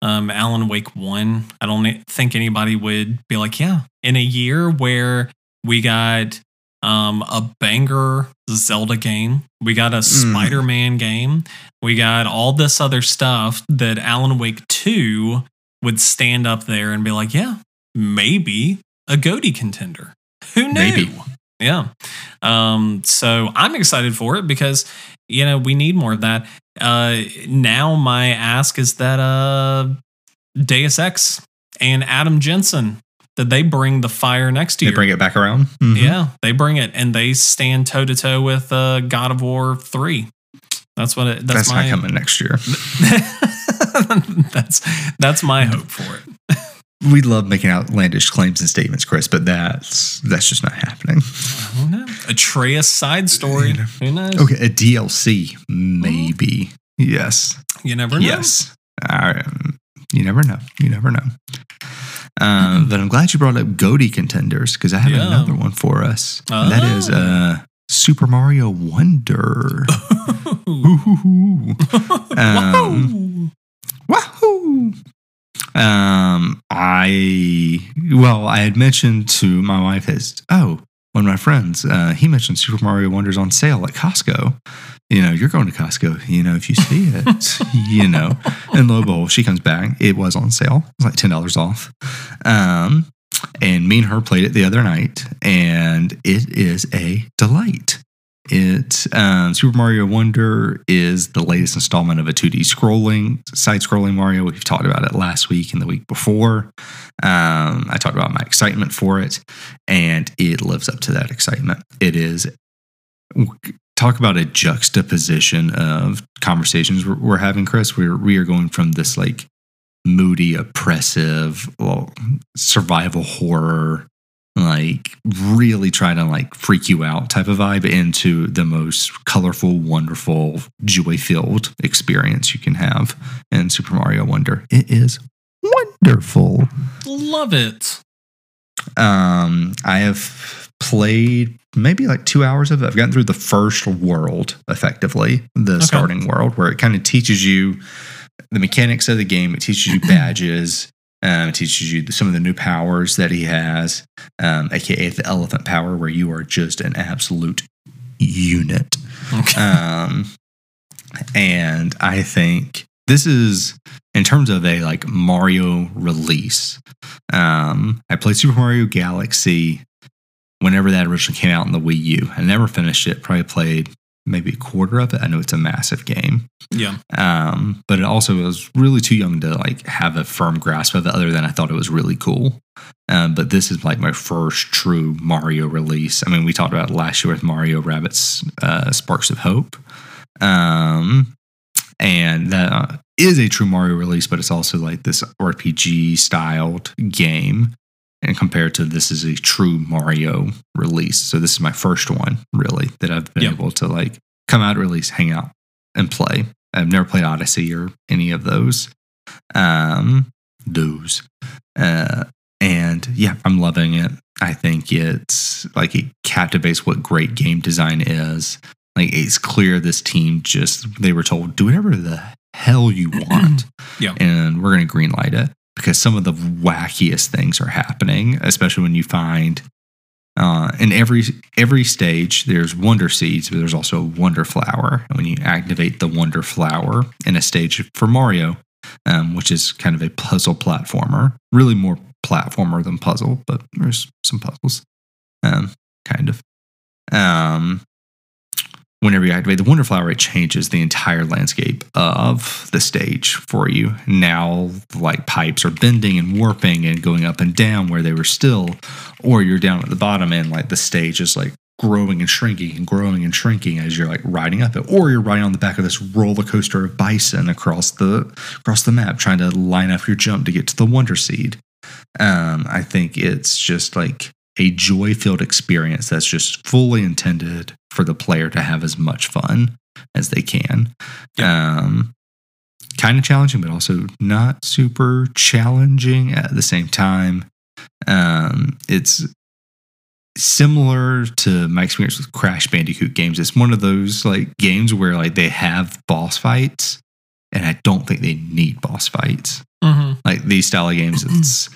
um, Alan Wake 1, I don't think anybody would be like, yeah, in a year where we got um, a banger Zelda game, we got a Mm. Spider Man game, we got all this other stuff that Alan Wake 2 would stand up there and be like, yeah, maybe a Goaty contender. Who knew? Maybe. Yeah. Um, so I'm excited for it because, you know, we need more of that. Uh, now my ask is that uh, Deus Ex and Adam Jensen, that they bring the fire next year. They bring it back around. Mhm. Yeah, they bring it and they stand toe to toe with uh, God of War 3. That's what it, that's, That's, my not coming next year. <laughs> that's that's my hope for it. We love making outlandish claims and statements, Chris, but that's that's just not happening. I don't know. Atreus side story. Who knows? Okay, a DLC, maybe. Yes. You never know. Yes. Um, you never know. You never know. Um, but I'm glad you brought up Goaty contenders because I have Yeah. another one for us. And That is Oh. uh, Super Mario Wonder. <laughs> <laughs> Um, Wahoo! Um, I well, I had mentioned to my wife as oh, one of my friends, uh, he mentioned Super Mario Wonder's on sale at Costco. You know, you're going to Costco. You know, if you see it, <laughs> you know, and lo and behold, she comes back. It was on sale. It was like ten dollars off. Um, and me and her played it the other night, and it is a delight. It um, Super Mario Wonder is the latest installment of a 2D scrolling side-scrolling Mario. We've talked about it last week and the week before. Um, I talked about my excitement for it, and it lives up to that excitement. It is talk about a juxtaposition of conversations we're, we're having, Chris. We're we are going from this like moody, oppressive, well, survival horror like really try to like freak you out type of vibe into the most colorful, wonderful, joy filled experience you can have in Super Mario Wonder. It is wonderful. Love it. Um, I have played maybe like two hours of it. I've gotten through the first world effectively, the starting world, where it kind of teaches you the mechanics of the game. It teaches you <clears throat> badges. Um, it teaches you some of the new powers that he has, um, aka the elephant power, where you are just an absolute unit. Okay. Um, and I think this is in terms of a like Mario release. Um, I played Super Mario Galaxy whenever that originally came out in the Wii U. I never finished it. Probably played maybe a quarter of it. I know it's a massive game. yeah. Um, but it also was really too young to like have a firm grasp of it. Other than I thought it was really cool. Um, but this is like my first true Mario release. I mean, we talked about last year with Mario Rabbids uh, Sparks of Hope, um, and that uh, a true Mario release. But it's also like this RPG styled game. And compared to this is a true Mario release. So this is my first one really that I've been Yeah. able to like come out release, hang out, and play. I've never played Odyssey or any of those. Um, those. Uh, and yeah, I'm loving it. I think it's like it captivates what great game design is. Like it's clear this team just they were told do whatever the hell you want, <clears throat> Yeah. and we're gonna greenlight it because some of the wackiest things are happening, especially when you find uh, in every every stage there's wonder seeds, but there's also a wonder flower. And when you activate the wonder flower in a stage for Mario, um, which is kind of a puzzle platformer, really more platformer than puzzle, but there's some puzzles, um, kind of. Um, whenever you activate the wonder flower, it changes the entire landscape of the stage for you. Now, like pipes are bending and warping and going up and down where they were still, or you're down at the bottom and like the stage is like growing and shrinking and growing and shrinking as you're like riding up it, or you're riding on the back of this roller coaster of bison across the across the map, trying to line up your jump to get to the wonder seed. Um, I think it's just like a joy filled experience that's just fully intended for the player to have as much fun as they can. Um, kind of challenging, but also not super challenging at the same time. Um, it's similar to my experience with Crash Bandicoot games. It's one of those like games where like they have boss fights, and I don't think they need boss fights. Mm-hmm. Like these style of games, <clears throat> it's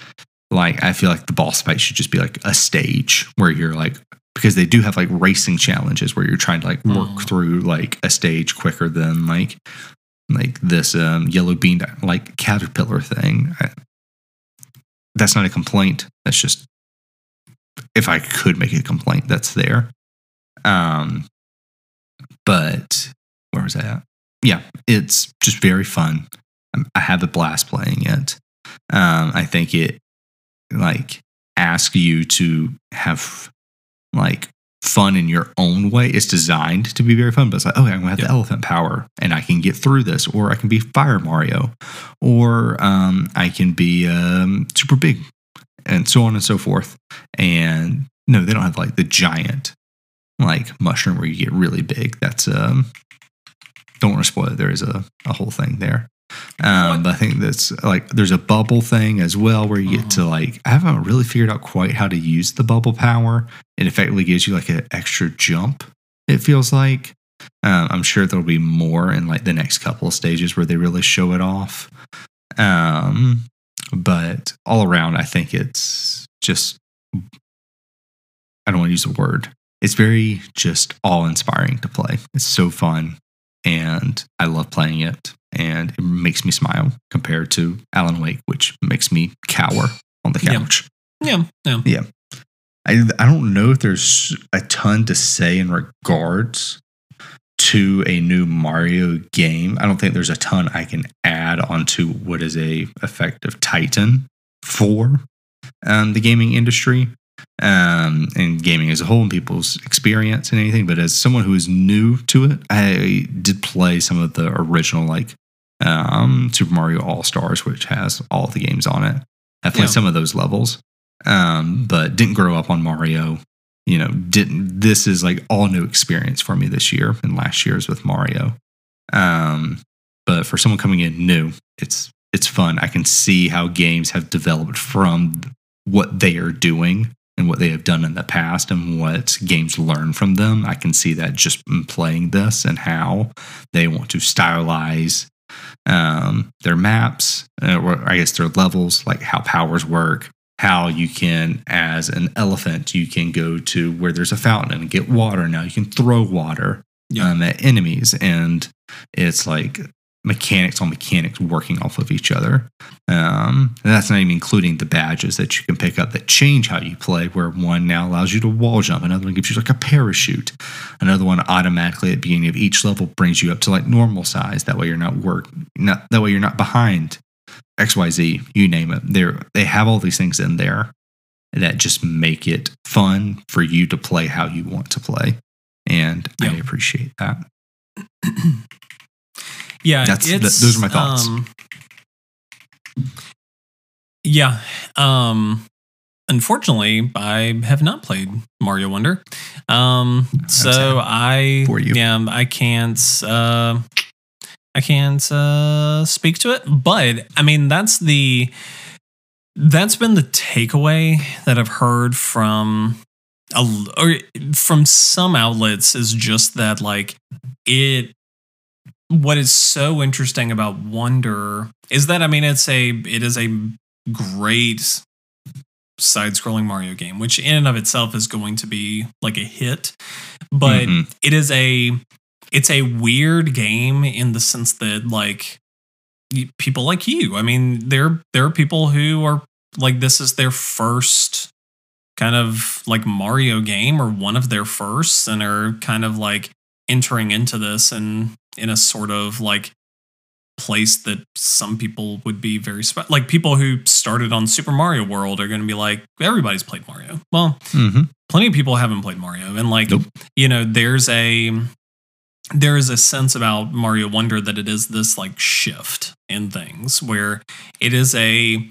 like I feel like the boss fight should just be like a stage where you're like because they do have like racing challenges where you're trying to like work Mm. through like a stage quicker than like like this um yellow bean like caterpillar thing. I, that's not a complaint. That's just if I could make a complaint, that's there. Um, but where was I at? Yeah, it's just very fun. Um, I have a blast playing it. Um, I think it like ask you to have like fun in your own way. It's designed to be very fun, but it's like, okay, I'm gonna have Yeah. the elephant power and I can get through this, or I can be Fire Mario, or um, I can be um, super big, and so on and so forth. And no, they don't have like the giant like mushroom where you get really big. That's um don't want to spoil it. There is a, a whole thing there. Um, but I think that's like there's a bubble thing as well where you get to like I haven't really figured out quite how to use the bubble power. It effectively gives you like an extra jump. It feels like. Um, I'm sure there'll be more in like the next couple of stages where they really show it off. Um, but all around, I think it's just I don't want to use a word. It's very just awe inspiring to play. It's so fun and I love playing it and it makes me smile compared to Alan Wake, which makes me cower on the Yeah. couch. Yeah, yeah. I, I don't know if there's a ton to say in regards to a new Mario game. I don't think there's a ton I can add onto what is a effective Titan for um, the gaming industry um, and gaming as a whole and people's experience and anything. But as someone who is new to it, I did play some of the original like um, Super Mario All Stars, which has all the games on it. I played Yeah. some of those levels, um, but didn't grow up on Mario. You know, didn't. This is like all new experience for me this year and last year's with Mario. Um, but for someone coming in new, it's it's fun. I can see how games have developed from what they are doing and what they have done in the past and what games learn from them. I can see that just playing this and how they want to stylize um, their maps, uh, or I guess their levels, like how powers work, how you can, as an elephant, you can go to where there's a fountain and get water. Now you can throw water Yeah. um, at enemies, and it's like mechanics on mechanics working off of each other. Um, and that's not even including the badges that you can pick up that change how you play, where one now allows you to wall jump, another one gives you like a parachute, another one automatically at the beginning of each level brings you up to like normal size. That way you're not work, not that way you're not behind XYZ, you name it. They're, they have all these things in there that just make it fun for you to play how you want to play. And I appreciate that. <clears throat> Yeah, That's- th- those are my thoughts. um, yeah, um, unfortunately, I have not played Mario Wonder. Um, so I, for you. yeah, I can't, uh, I can't uh, speak to it. But I mean, that's the that's been the takeaway that I've heard from a, or from some outlets is just that like it what is so interesting about wonder is that i mean it's a it is a great side-scrolling mario game which in and of itself is going to be like a hit but Mhm. it is a it's a weird game in the sense that like people like you i mean there there are people who are like this is their first kind of like mario game or one of their firsts and are kind of like entering into this and in a sort of like place that some people would be very spe- like people who started on super mario world are going to be like everybody's played mario well Mhm. plenty of people haven't played Mario, and like Nope. you know, there's a there is a sense about Mario Wonder that it is this like shift in things where it is a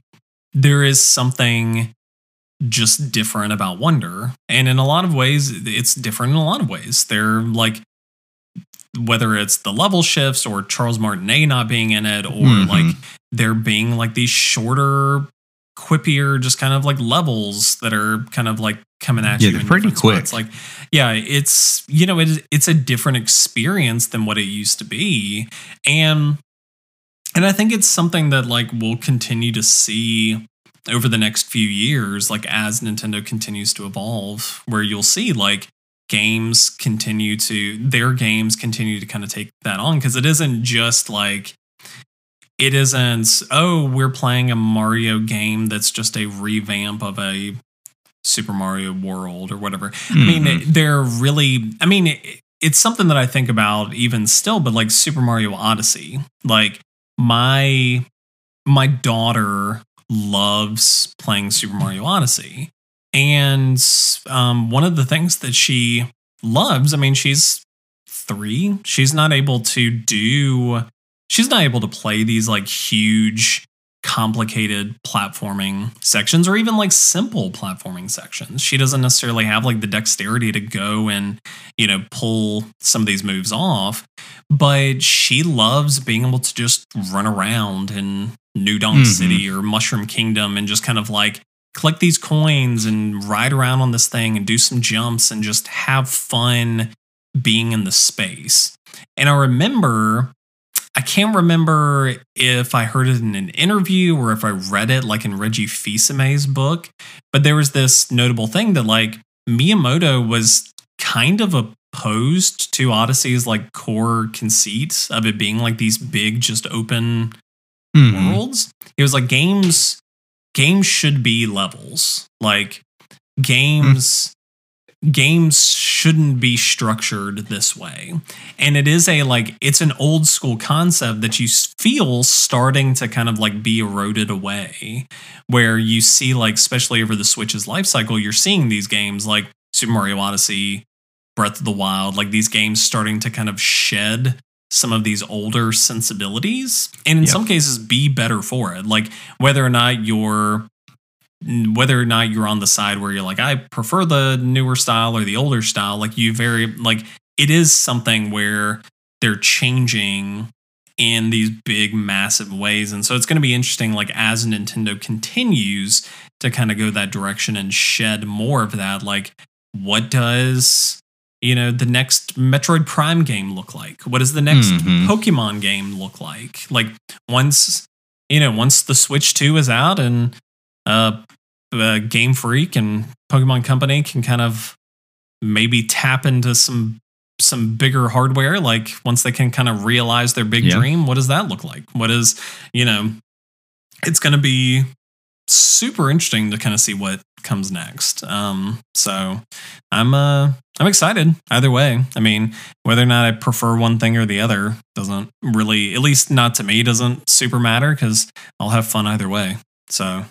there is something just different about Wonder, and in a lot of ways, it's different in a lot of ways. They're like whether it's the level shifts or Charles Martinet not being in it, or Mhm. like there being like these shorter, quippier, just kind of like levels that are kind of like coming at Yeah, you. they're pretty quick. spots. Like, yeah, it's you know, it it's a different experience than what it used to be, and and I think it's something that like we'll continue to see over the next few years, like as Nintendo continues to evolve, where you'll see like games continue to their games continue to kind of take that on because it isn't just like it isn't oh we're playing a mario game that's just a revamp of a super mario world or whatever. I mean Mhm. they're really i mean it, it's something that i think about even still but like super mario odyssey. Like my my daughter loves playing super mario odyssey and um, one of the things that she loves, I mean, she's three. She's not able to do, she's not able to play these like huge, complicated platforming sections or even like simple platforming sections. She doesn't necessarily have like the dexterity to go and, you know, pull some of these moves off, but she loves being able to just run around in New Donk Mhm. City or Mushroom Kingdom and just kind of like collect these coins and ride around on this thing and do some jumps and just have fun being in the space. And I remember, I can't remember if I heard it in an interview or if I read it like in Reggie Fils-Aimé's book, but there was this notable thing that like Miyamoto was kind of opposed to Odyssey's like core conceit of it being like these big, just open Mhm. worlds. It was like games games should be levels. Like games games shouldn't be structured this way. And it is a like it's an old school concept that you feel starting to kind of like be eroded away where you see like especially over the Switch's life cycle you're seeing these games like Super Mario Odyssey, Breath of the Wild, like these games starting to kind of shed some of these older sensibilities and in Yep. some cases be better for it like whether or not you're whether or not you're on the side where you're like i prefer the newer style or the older style like you very like it is something where they're changing in these big massive ways and so it's going to be interesting like as nintendo continues to kind of go that direction and shed more of that like what does you know the next metroid prime game look like what does the next Mhm. pokemon game look like like once you know once the switch 2 is out and uh, uh game freak and pokemon company can kind of maybe tap into some some bigger hardware like once they can kind of realize their big Yeah. dream what does that look like what is you know it's going to be super interesting to kind of see what comes next um so i'm uh i'm excited either way i mean whether or not i prefer one thing or the other doesn't really at least not to me doesn't super matter because i'll have fun either way so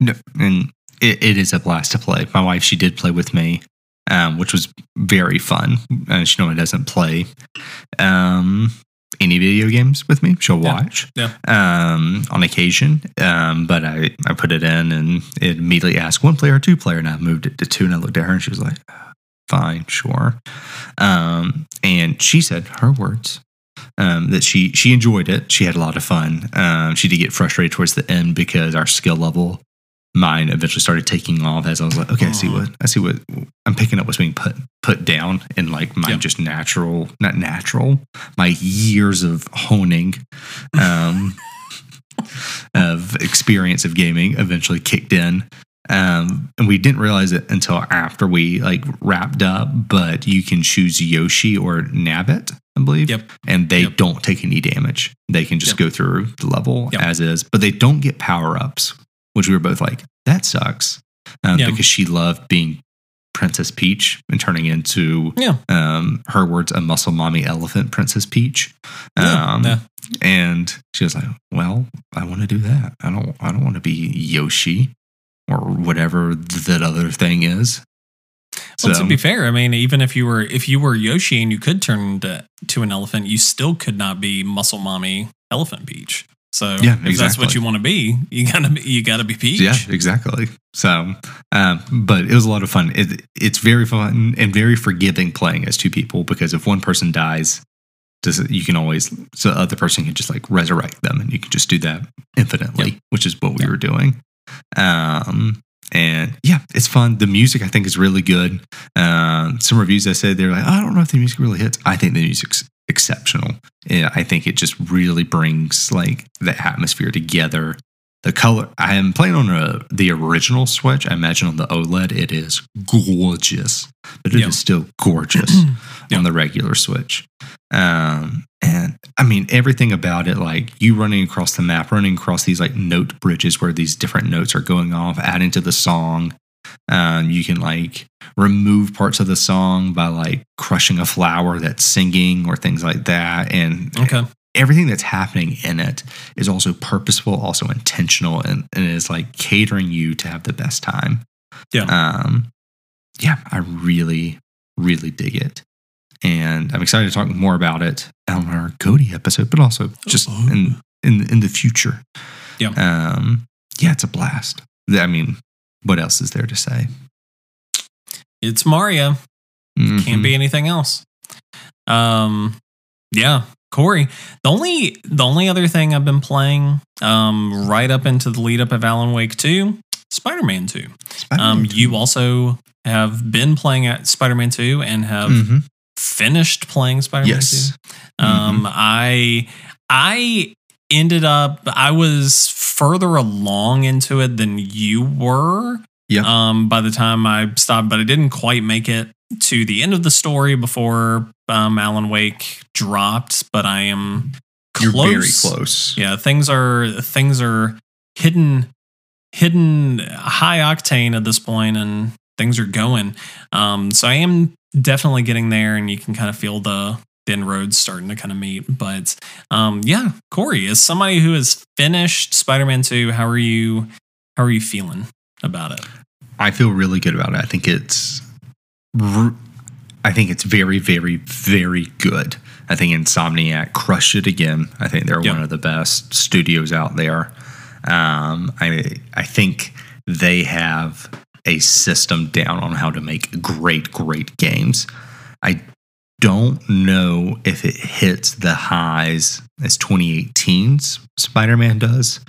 No, and it, it is a blast to play. My wife, she did play with me, um, which was very fun. Uh, she normally doesn't play um, any video games with me. She'll watch Yeah. um, on occasion, um, but I, I put it in and it immediately asked one player two player, and I moved it to two. And I looked at her and she was like, "Fine, sure." Um, and she said her words um, that she she enjoyed it. She had a lot of fun. Um, she did get frustrated towards the end because our skill level, mine eventually started taking off. As I was like, okay, I see what I see what I'm picking up what's being put put down in like my Yeah. just natural, not natural, my years of honing. Um, <laughs> of experience of gaming eventually kicked in um, and we didn't realize it until after we like wrapped up but you can choose yoshi or nabbit i believe Yep. and they Yep. don't take any damage they can just Yep. go through the level as is but they don't get power-ups which we were both like that sucks um, Yeah. because she loved being princess peach and turning into Yeah. um, her words a muscle mommy elephant princess peach um, yeah. and she was like, "Well, I want to do that. I don't. I don't want to be Yoshi or whatever that other thing is." Well, So- to be fair, I mean, even if you were if you were Yoshi and you could turn into to an elephant, you still could not be Muscle Mommy Elephant Peach. So Yeah, if that's what you want to be, you gotta be, you gotta be Peach. Yeah, exactly. So, um, but it was a lot of fun. It, it's very fun and very forgiving playing as two people because if one person dies, does you can always so the other person can just like resurrect them and you can just do that infinitely, Yep. which is what we Yep. were doing. Um, and yeah, it's fun. The music I think is really good. Um, some reviews I said they're like, I don't know if the music really hits. I think the music's exceptional. Yeah, I think it just really brings like the atmosphere together. The color I am playing on a, the original Switch. I imagine on the OLED it is gorgeous, but it is Yep. still gorgeous Yep. <clears throat> on the regular Switch. Um, and I mean everything about it, like you running across the map, running across these like note bridges where these different notes are going off, adding to the song. Um, you can like remove parts of the song by like crushing a flower that's singing or things like that. And Okay. everything that's happening in it is also purposeful, also intentional, and, and is like catering you to have the best time. Yeah. Um, yeah, I really, really dig it. And I'm excited to talk more about it on our GOTY episode, but also just in in in the future. Yeah. Um, yeah, it's a blast. I mean, what else is there to say? It's Mario. Can't Mhm. be anything else. Um, yeah, Corey. The only the only other thing I've been playing, um, right up into the lead up of Alan Wake Two, Spider Man Two. Um, Spider-Man you also have been playing at Spider Man Two and have Mhm. finished playing Spider Man Yes. Two. Um, I I ended up I was further along into it than you were. Yeah. Um, by the time I stopped, but I didn't quite make it to the end of the story before um, Alan Wake dropped. But I am You're close. very close. Yeah, things are things are hidden hidden high octane at this point and things are going. Um so I am definitely getting there and you can kind of feel the the inroads starting to kind of meet. But um yeah, Corey, as somebody who has finished Spider-Man 2, how are you how are you feeling about it? I feel really good about it. I think it's, I think it's very, very, very good. I think Insomniac crushed it again. I think they're Yeah. one of the best studios out there. Um, I I think they have a system down on how to make great, great games. I don't know if it hits the highs as 2018's Spider-Man does.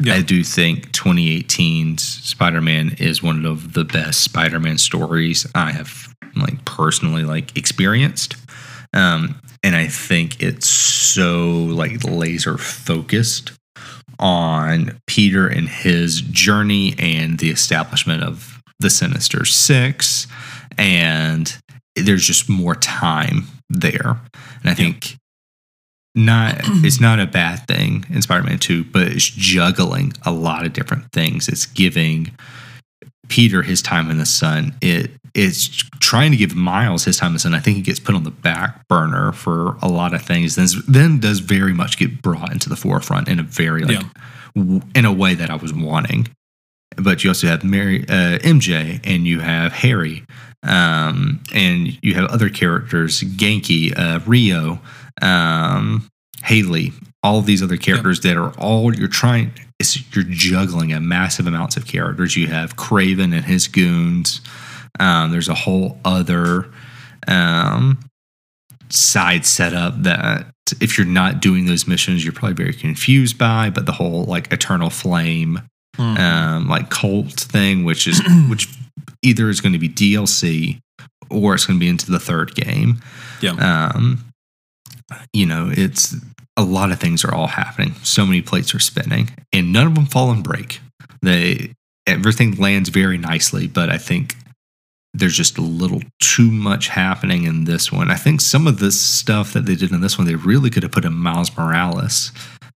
Yeah. I do think 2018's Spider-Man is one of the best Spider-Man stories I have like personally like experienced. Um, and I think it's so like laser focused on Peter and his journey and the establishment of the Sinister Six, and there's just more time there. And I think not <clears throat> it's not a bad thing in Spider-Man 2, but it's juggling a lot of different things. It's giving Peter his time in the sun. It it's trying to give Miles his time in the sun. I think he gets put on the back burner for a lot of things. Then then does very much get brought into the forefront in a very like Yeah. w- in a way that I was wanting. But you also have Mary, uh, MJ, and you have Harry, um, and you have other characters, Ganke, uh, Rio, um, Haley, all of these other characters that are all you're trying. It's, you're juggling a massive amounts of characters. You have Kraven and his goons. Um, there's a whole other um, side setup that if you're not doing those missions, you're probably very confused by. But the whole like Eternal Flame Hmm. um, like cult thing, which is <clears throat> which either is going to be DLC or it's going to be into the third game. Yeah. Um, you know, it's a lot of things are all happening. So many plates are spinning, and none of them fall and break. They everything lands very nicely, but I think there's just a little too much happening in this one. I think some of the stuff that they did in this one, they really could have put in Miles Morales,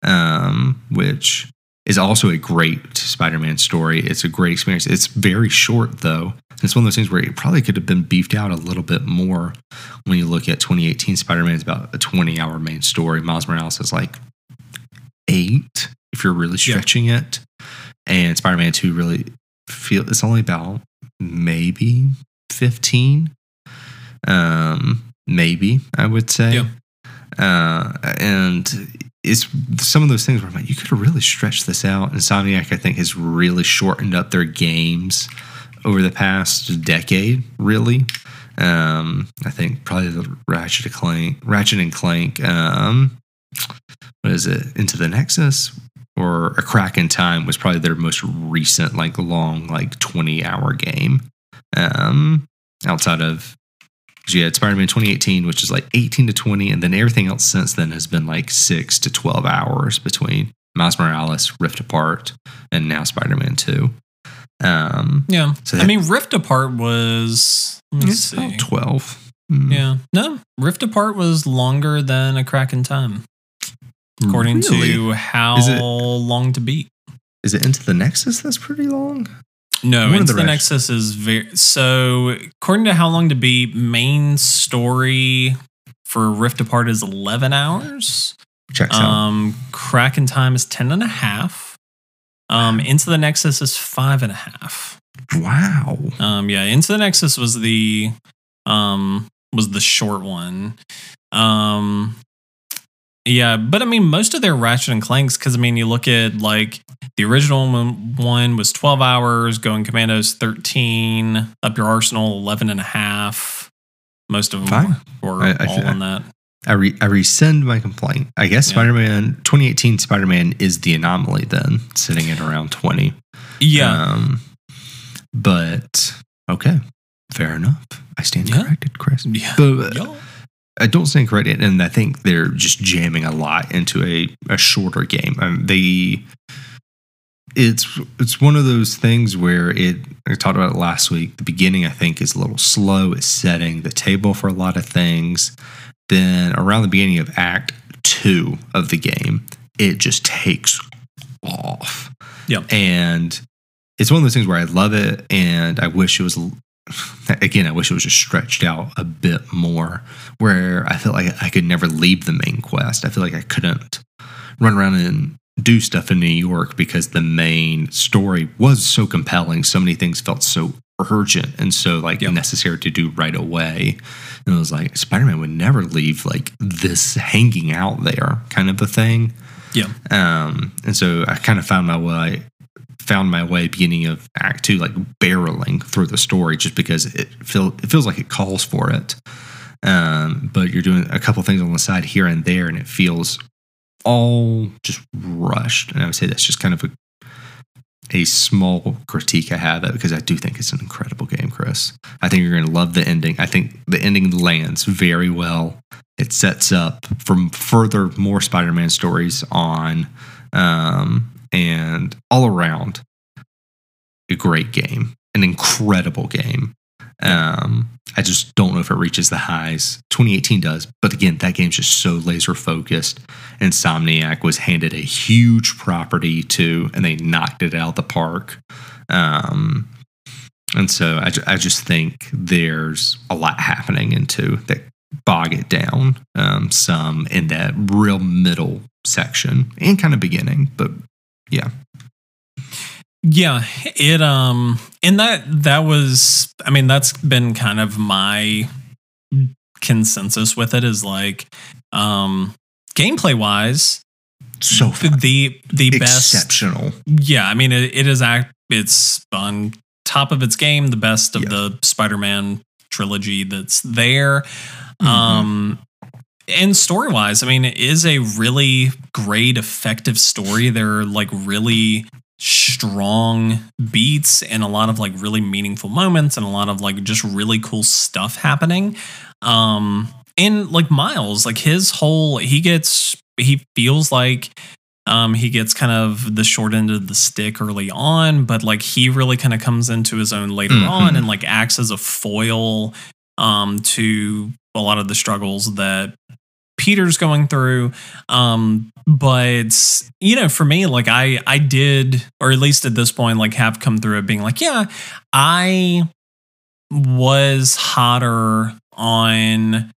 um, which is also a great Spider-Man story. It's a great experience. It's very short though. It's one of those things where it probably could have been beefed out a little bit more. When you look at 2018, Spider-Man is about a 20-hour main story. Miles Morales is like eight if you're really Yeah. stretching it, and Spider-Man 2 really feel it's only about maybe 15, um, maybe I would say. Yeah. Uh, and it's some of those things where I'm like, you could have really stretched this out. Insomniac, I think, has really shortened up their games over the past decade. Really, um, I think probably the Ratchet and Clank, Ratchet and Clank. Um, what is it? Into the Nexus or A Crack in Time was probably their most recent, like long, like 20 hour game. Um, outside of, 'cause you had Spider Man 2018, which is like 18 to 20, and then everything else since then has been like six to 12 hours between Miles Morales, Rift Apart, and now Spider Man 2. Um, Yeah. so I mean, Rift Apart was. Let me it's see. about 12. Mm. Yeah. No, Rift Apart was longer than A Crack in Time, according Really? to how it- long to beat. Is it Into the Nexus that's pretty long? No, Into the the Nexus is very so. According to how long to Be, main story for Rift Apart is eleven hours. Checks out. Um, Crack in Time is ten and a half. Um, Into the Nexus is five and a half. Wow. Um, yeah, Into the Nexus was the um was the short one. Um, yeah, but I mean, most of their Ratchet and Clanks, because I mean, you look at like the original one, was 12 hours, Going Commandos 13, Up Your Arsenal 11 and a half. Most of them Fine. were I- I all thi- on that. I, re- I rescind my complaint. I guess Yeah. Spider Man 2018 Spider Man is the anomaly then, sitting at around 20. Yeah. Um, but okay, fair enough. I stand Yeah. corrected, Chris. yeah. But Yeah. I don't stand corrected, and I think they're just jamming a lot into a, a shorter game. Um, they it's it's one of those things where it I talked about it last week. The beginning I think is a little slow. It's setting the table for a lot of things. Then around the beginning of Act Two of the game, it just takes off. Yeah, And it's one of those things where I love it, and I wish it was. <laughs> Again, I wish it was just stretched out a bit more. Where I felt like I could never leave the main quest. I feel like I couldn't run around and do stuff in New York because the main story was so compelling. So many things felt so urgent and so like Yep. necessary to do right away. And it was like Spider Man would never leave like this hanging out there kind of a thing. Yeah. Um, and so I kind of found my way found my way beginning of act two like barreling through the story just because it feel it feels like it calls for it. Um but you're doing a couple things on the side here and there and it feels all just rushed. And i would say that's just kind of a a small critique i have because i do think it's an incredible game chris. I think you're going to love the ending. I think the ending lands very well. It sets up from further more spider-man stories on um and all around a great game an incredible game. Um i just don't know if it reaches the highs. 2018 does but again that game's just so laser focused. Insomniac was handed a huge property to and they knocked it out of the park. Um and so I, I just think there's a lot happening into that bog it down um, some in that real middle section and kind of beginning but yeah Yeah, it um and that that was I mean that's been kind of my consensus with it is like um gameplay wise so the fun. the, the best exceptional yeah I mean it, it is act it's on top of its game the best of Yeah. the Spider-Man trilogy that's there Mhm. um and story wise I mean it is a really great effective story there are like really strong beats and a lot of like really meaningful moments and a lot of like just really cool stuff happening um and like miles like his whole he gets he feels like um he gets kind of the short end of the stick early on but like he really kind of comes into his own later Mhm. on and like acts as a foil um to a lot of the struggles that Peter's going through. Um, but you know, for me, like I I did, or at least at this point, like have come through it being like, yeah, I was hotter on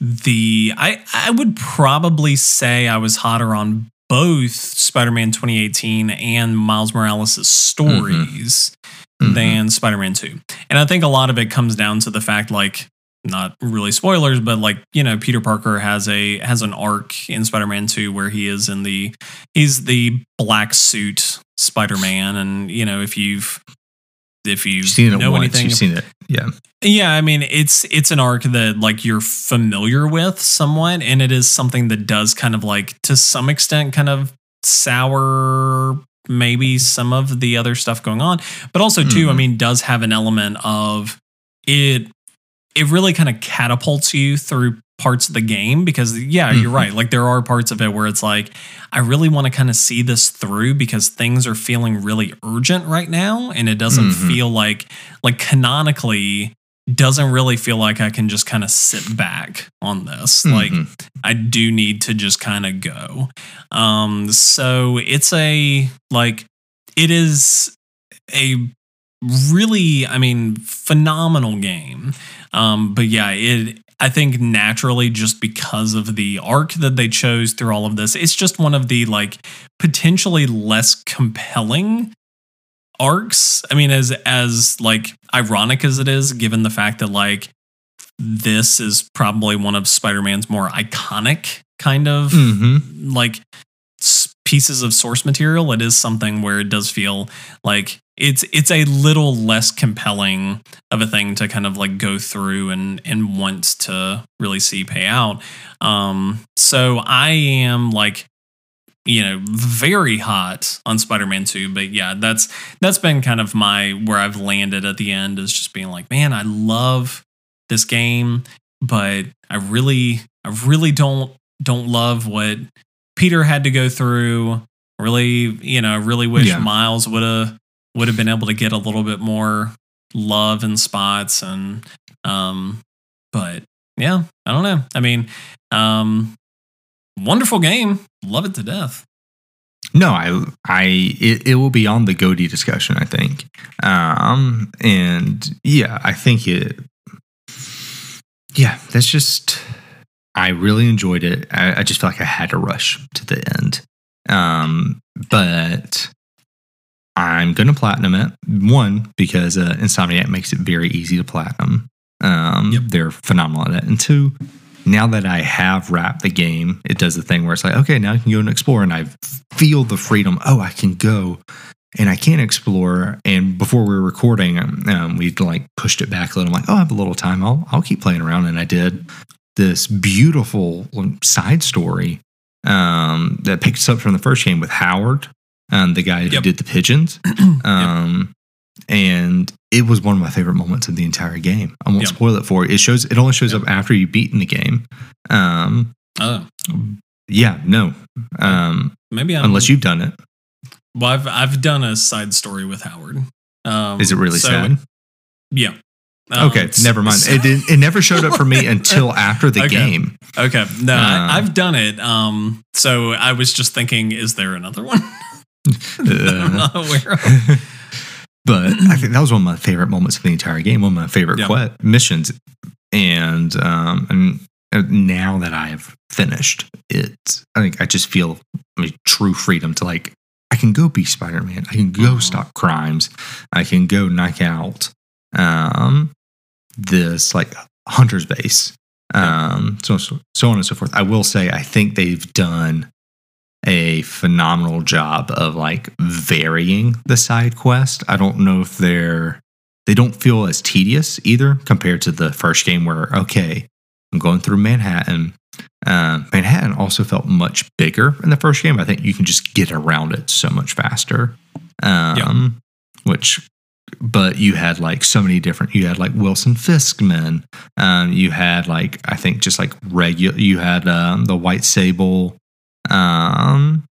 the I I would probably say I was hotter on both Spider-Man 2018 and Miles Morales' stories Mhm. than Spider-Man 2. And I think a lot of it comes down to the fact like not really spoilers, but like, you know, Peter Parker has a has an arc in Spider-Man 2 where he is in the he's the black suit Spider-Man and you know, if you've if you You've seen it know once. anything You've seen it. Yeah. yeah, I mean it's it's an arc that like you're familiar with somewhat, and it is something that does kind of like to some extent kind of sour maybe some of the other stuff going on, but also too, mm-hmm. I mean, does have an element of it. It really kind of catapults you through parts of the game because yeah mm-hmm. you're right like there are parts of it where it's like i really want to kind of see this through because things are feeling really urgent right now and it doesn't mm-hmm. feel like like canonically doesn't really feel like i can just kind of sit back on this mm-hmm. like i do need to just kind of go um so it's a like it is a really i mean phenomenal game um but yeah it I think naturally, just because of the arc that they chose through all of this, it's just one of the like potentially less compelling arcs. I mean, as as like ironic as it is, given the fact that like this is probably one of Spider-Man's more iconic kind of mm-hmm. like pieces of source material, it is something where it does feel like it's it's a little less compelling of a thing to kind of like go through and and want to really see pay out. Um, so I am like you know very hot on Spider-Man 2 but yeah that's that's been kind of my where I've landed at the end is just being like man I love this game but I really I really don't don't love what Peter had to go through. Really, you know, really wish yeah. Miles would have would have been able to get a little bit more love and spots and um but yeah, I don't know. I mean, um wonderful game. Love it to death. No, I, I, it, it will be on the GOTY discussion, I think. Um, and yeah, I think it, yeah, that's just, I really enjoyed it. I, I, just felt like I had to rush to the end. Um, but I'm going to platinum it. One, because uh, Insomniac makes it very easy to platinum. Um, yep. They're phenomenal at it. And two, now that I have wrapped the game, it does the thing where it's like, okay, now I can go and explore, and I feel the freedom. Oh, I can go and I can explore. And before we were recording, um, we like pushed it back a little. I'm like, oh, I have a little time. I'll I'll keep playing around, and I did this beautiful side story um, that picks up from the first game with Howard, um, the guy yep. who did the pigeons. <clears throat> Um, yep. And it was one of my favorite moments of the entire game. I won't yep. spoil it for you. It shows. It only shows up after you've beaten the game. Um, oh. Yeah. No. Um, Maybe I'm, unless you've done it. Well, I've I've done a side story with Howard. Um, Is it really so, sad? Yeah. Um, okay, never mind. It, it, it never showed up for me <laughs> until after the okay. game. Okay, no, uh, I, have done it. Um, so I was just thinking, is there another one? <laughs> I'm not aware of. <laughs> but I think that was one of my favorite moments of the entire game. One of my favorite yeah. missions, and um, and uh, now that I have finished it, I think I just feel I mean, true freedom to like I can go be Spider Man. I can go mm-hmm. stop crimes. I can go knock out um, this like hunter's base, um, so, so so on and so forth. I will say I think they've done a phenomenal job of like varying the side quest. I don't know if they're they don't feel as tedious either compared to the first game where okay, I'm going through Manhattan. Uh, Manhattan also felt much bigger in the first game. I think you can just get around it so much faster. Um, which but you had like so many different you had like wilson fiskman um, you had like i think just like regular you had um, the white sable um,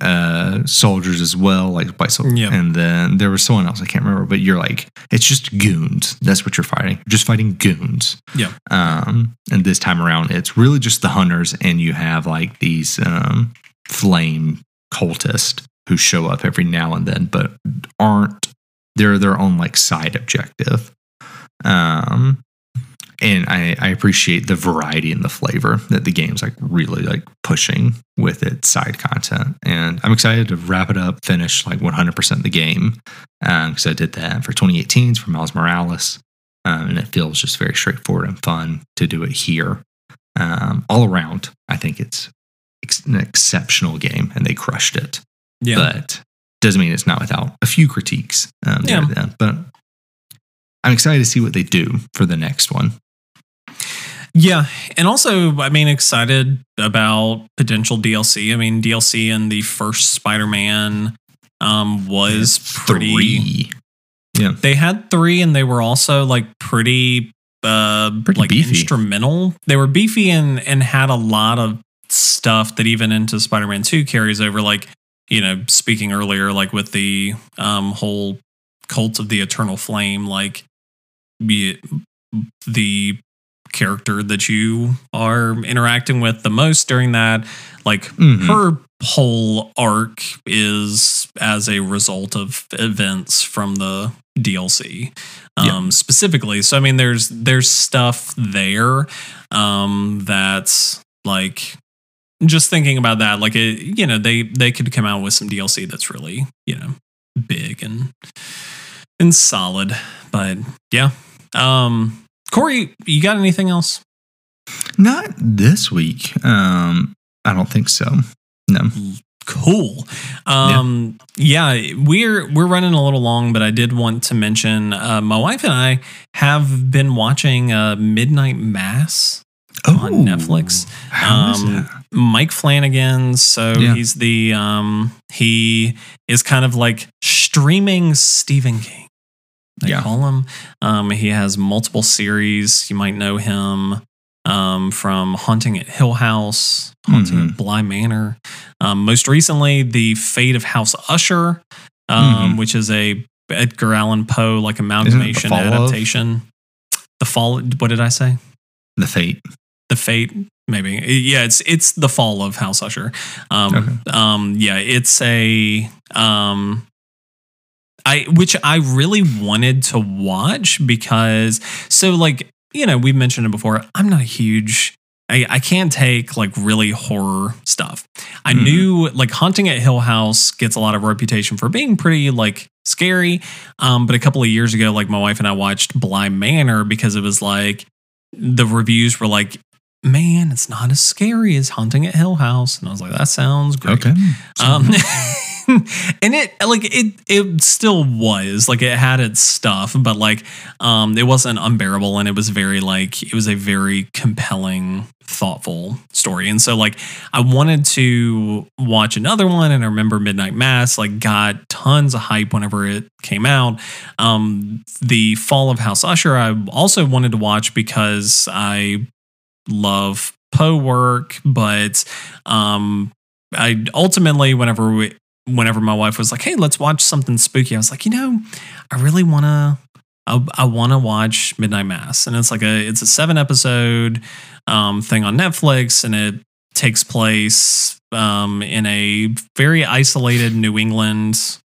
uh, soldiers as well like white soldiers yep. and then there was someone else i can't remember but you're like it's just goons. That's what you're fighting. You're just fighting goons. Yeah. Um, and this time around it's really just the hunters and you have like these um, flame cultists who show up every now and then but aren't they're their own like side objective. Um, and I, I appreciate the variety and the flavor that the game's like really like pushing with its side content. And I'm excited to wrap it up, finish like 100% the game because um, I did that for 2018s for Miles Morales. Um, and it feels just very straightforward and fun to do it here. Um, all around, I think it's ex- an exceptional game and they crushed it. Yeah. But doesn't mean it's not without a few critiques um, yeah. Then, but I'm excited to see what they do for the next one. Yeah, and also, I mean, excited about potential DLC. I mean, DLC in the first Spider-Man um, was pretty. Three. Yeah. They had three, and they were also like pretty, uh, Pretty like beefy. instrumental. They were beefy and and had a lot of stuff that even into Spider-Man Two carries over. Like you know, speaking earlier, like with the um whole cult of the Eternal Flame, like be it the character that you are interacting with the most during that like Mhm. her whole arc is as a result of events from the DLC um Yeah. specifically so i mean there's there's stuff there um that's like just thinking about that like it you know they they could come out with some DLC that's really you know big and and solid but yeah um Corey you got anything else Not this week. Um, I don't think so. No. cool um yeah. we're we're running a little long but i did want to mention uh, my wife and i have been watching uh, midnight mass on Netflix. Oh, How is Um, mike flanagan so Yeah. he's the um he is kind of like streaming stephen king they Yeah. call him um he has multiple series you might know him um, from Haunting at Hill House, Haunting Mhm. at Bly Manor. Um, most recently, The Fate of House Usher, um, Mhm. which is a Edgar Allan Poe like amalgamation Fall of? adaptation. The fall. What did I say? The fate. The Fate. Maybe. Yeah, it's it's the fall of House Usher. Um, Okay. um, yeah, it's a um, I which I really wanted to watch because so like you know we've mentioned it before. I'm not a huge. I, I can't take like really horror stuff. I Mhm. knew like Haunting at Hill House gets a lot of reputation for being pretty like scary. Um, but a couple of years ago, like my wife and I watched Bly Manor because it was like the reviews were like, man, it's not as scary as Haunting at Hill House. And I was like, that sounds great. Okay. Um, <laughs> and it like it it still was like it had its stuff, but like um, it wasn't unbearable, and it was very like it was a very compelling, thoughtful story. And so like I wanted to watch another one, and I remember Midnight Mass like got tons of hype whenever it came out. Um, the Fall of House Usher, I also wanted to watch because I love Poe work, but um, I ultimately, whenever we, whenever my wife was like, "Hey, let's watch something spooky," I was like, you know, I really want to. I, I want to watch Midnight Mass, and it's like a it's a seven episode um, thing on Netflix, and it takes place um, in a very isolated New England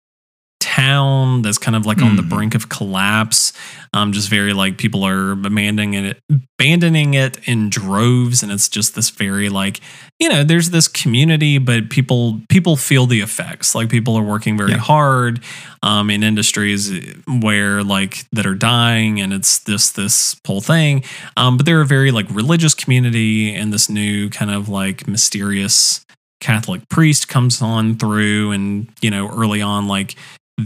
town that's kind of like on the Mhm. brink of collapse. Um, just very like people are abandoning it, abandoning it in droves, and it's just this very like you know there's this community, but people people feel the effects. Like people are working very Yeah. hard um, in industries where like that are dying, and it's this this whole thing. Um, but they're a very like religious community, and this new kind of like mysterious Catholic priest comes on through, and you know early on like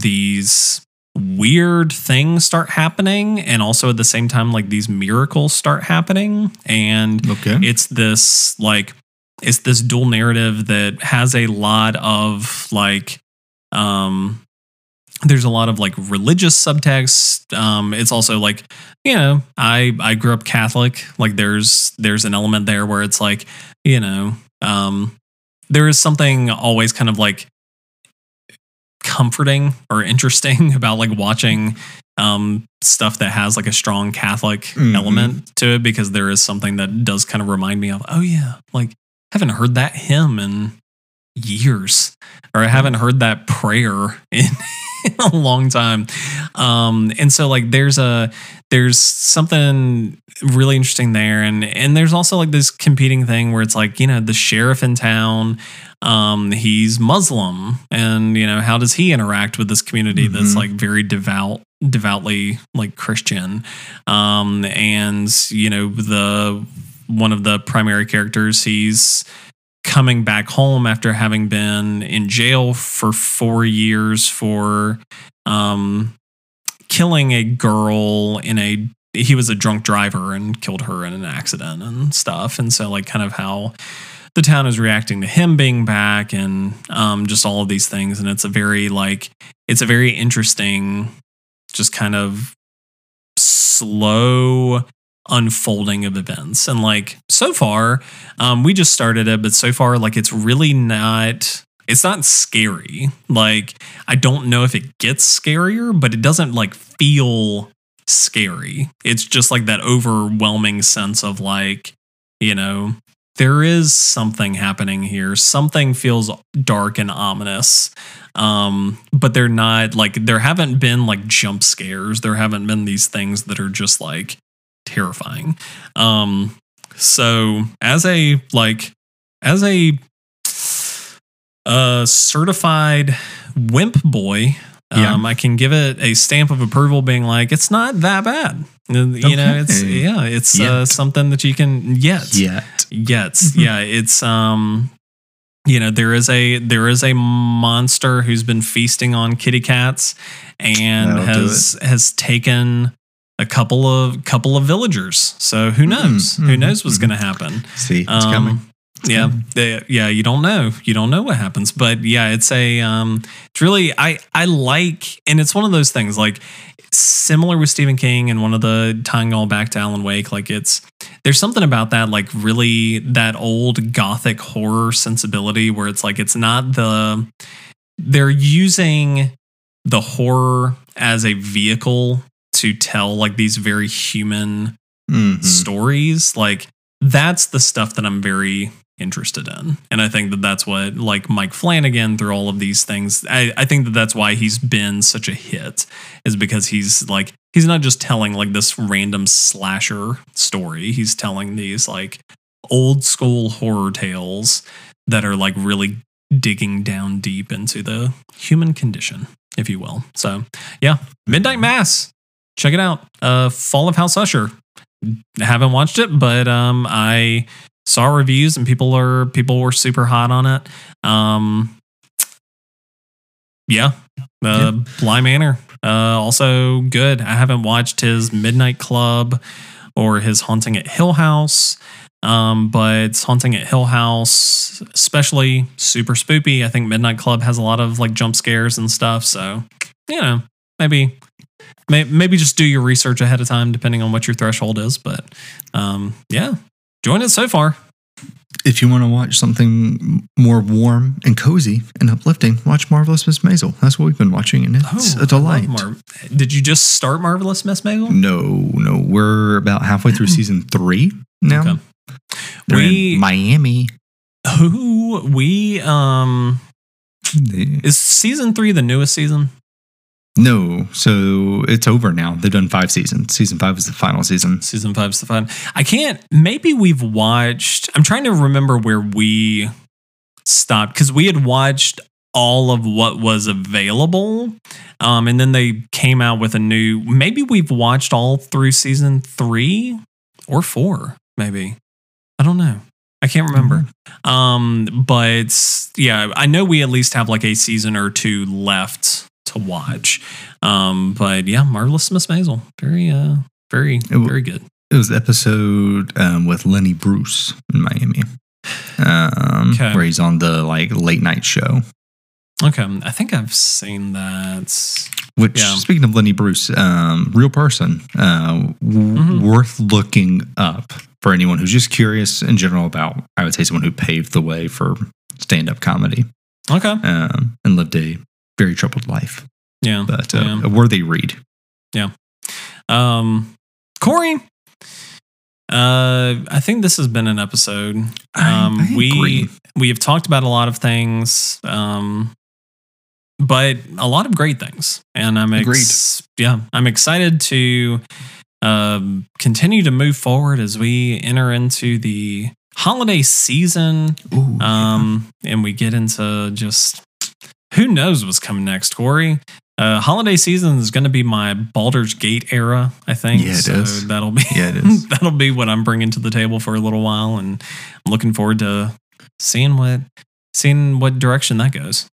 these weird things start happening and also at the same time like these miracles start happening. And Okay. it's this like it's this dual narrative that has a lot of like um there's a lot of like religious subtext. Um it's also like you know i i grew up catholic. Like there's there's an element there where it's like you know um there is something always kind of like comforting or interesting <laughs> about like watching um stuff that has like a strong catholic Mhm. element to it because there is something that does kind of remind me of oh yeah like haven't heard that hymn in years or I haven't heard that prayer in, in <laughs> a long time. Um and so like there's a there's something really interesting there and and there's also like this competing thing where it's like, you know, the sheriff in town um he's Muslim and you know, how does he interact with this community that's Mhm. like very devout devoutly like Christian. Um and you know, the one of the primary characters, he's coming back home after having been in jail for four years for um, killing a girl in a he was a drunk driver and killed her in an accident and stuff. And so, like, kind of how the town is reacting to him being back and um, just all of these things. And it's a very, like, it's a very interesting, just kind of slow unfolding of events. And like so far, um, we just started it, but so far, like it's really not. It's not scary. Like I don't know if it gets scarier, but it doesn't like feel scary. It's just like that overwhelming sense of like, you know, there is something happening here. Something feels dark and ominous. Um, but they're not like there haven't been like jump scares. There haven't been these things that are just like terrifying. Um, so as a like as a uh certified wimp boy, Yeah. um, I can give it a stamp of approval, being like, it's not that bad. You know, it's yeah, it's uh, something that you can yet Yet. yet Mhm. yeah it's um you know there is a there is a monster who's been feasting on kitty cats and That'll has has taken a couple of couple of villagers. So who knows? Who mhm, knows what's mhm. going to happen? See, it's Um, coming. yeah coming. they- yeah you don't know. You don't know what happens. But yeah it's a um it's really i i like and it's one of those things like similar with stephen king and one of the tying all back to alan wake like it's there's something about that like really that old gothic horror sensibility where it's like it's not the they're using the horror as a vehicle to tell like these very human Mhm. stories like that's the stuff that i'm very interested in. And i think that that's what like mike flanagan through all of these things i, I think that that's why he's been such a hit is because he's like he's not just telling like this random slasher story. He's telling these like old school horror tales that are like really digging down deep into the human condition if you will. So yeah midnight mass check it out uh fall of house usher haven't watched it, but um, I saw reviews and people are people were super hot on it. Um, yeah, uh, Bly Manor uh, also good. I haven't watched his Midnight Club or his Haunting at Hill House. Um, but Haunting at Hill House, especially super spoopy. I think Midnight Club has a lot of like jump scares and stuff. So, you know, maybe May- maybe just do your research ahead of time, depending on what your threshold is. But um, yeah, join us so far. If you want to watch something more warm and cozy and uplifting, watch Marvelous Miss Maisel. That's what we've been watching, and it's Oh, a delight. Mar- Did you just start Marvelous Miss Maisel? No, no, we're about halfway through season three now. Okay. They're We- in Miami. Who we um is season three the newest season? No, so it's over now. They've done five seasons. Season five is the final season. Season five's the fun. I can't. Maybe we've watched. I'm trying to remember where we stopped because we had watched all of what was available, um, and then they came out with a new. Maybe we've watched all through season three or four. Maybe I don't know. I can't remember. Um, but yeah, I know we at least have like a season or two left to watch. Um, but yeah, marvelous Miss Maisel, very uh, very w- very good. It was episode um, with Lenny Bruce in Miami, um, Okay. where he's on the like late night show. Okay, I think I've seen that. Which, Yeah. speaking of Lenny Bruce, um, real person, uh, Mhm. worth looking up for anyone who's just curious in general about. I would say someone who paved the way for stand up comedy Okay, um, and lived a very troubled life, yeah. but uh, Yeah. a worthy read. Yeah. Um, Corey. Uh, I think this has been an episode. Um, I, I we agree. we have talked about a lot of things, um, but a lot of great things, and I'm ex- yeah, I'm excited to um, continue to move forward as we enter into the holiday season, Ooh, um, and we get into just who knows what's coming next, Corey. Uh, holiday season is going to be my Baldur's Gate era, I think. Yeah, it so is. that'll be Yeah, it <laughs> is. that'll be what I'm bringing to the table for a little while, and I'm looking forward to seeing what seeing what direction that goes.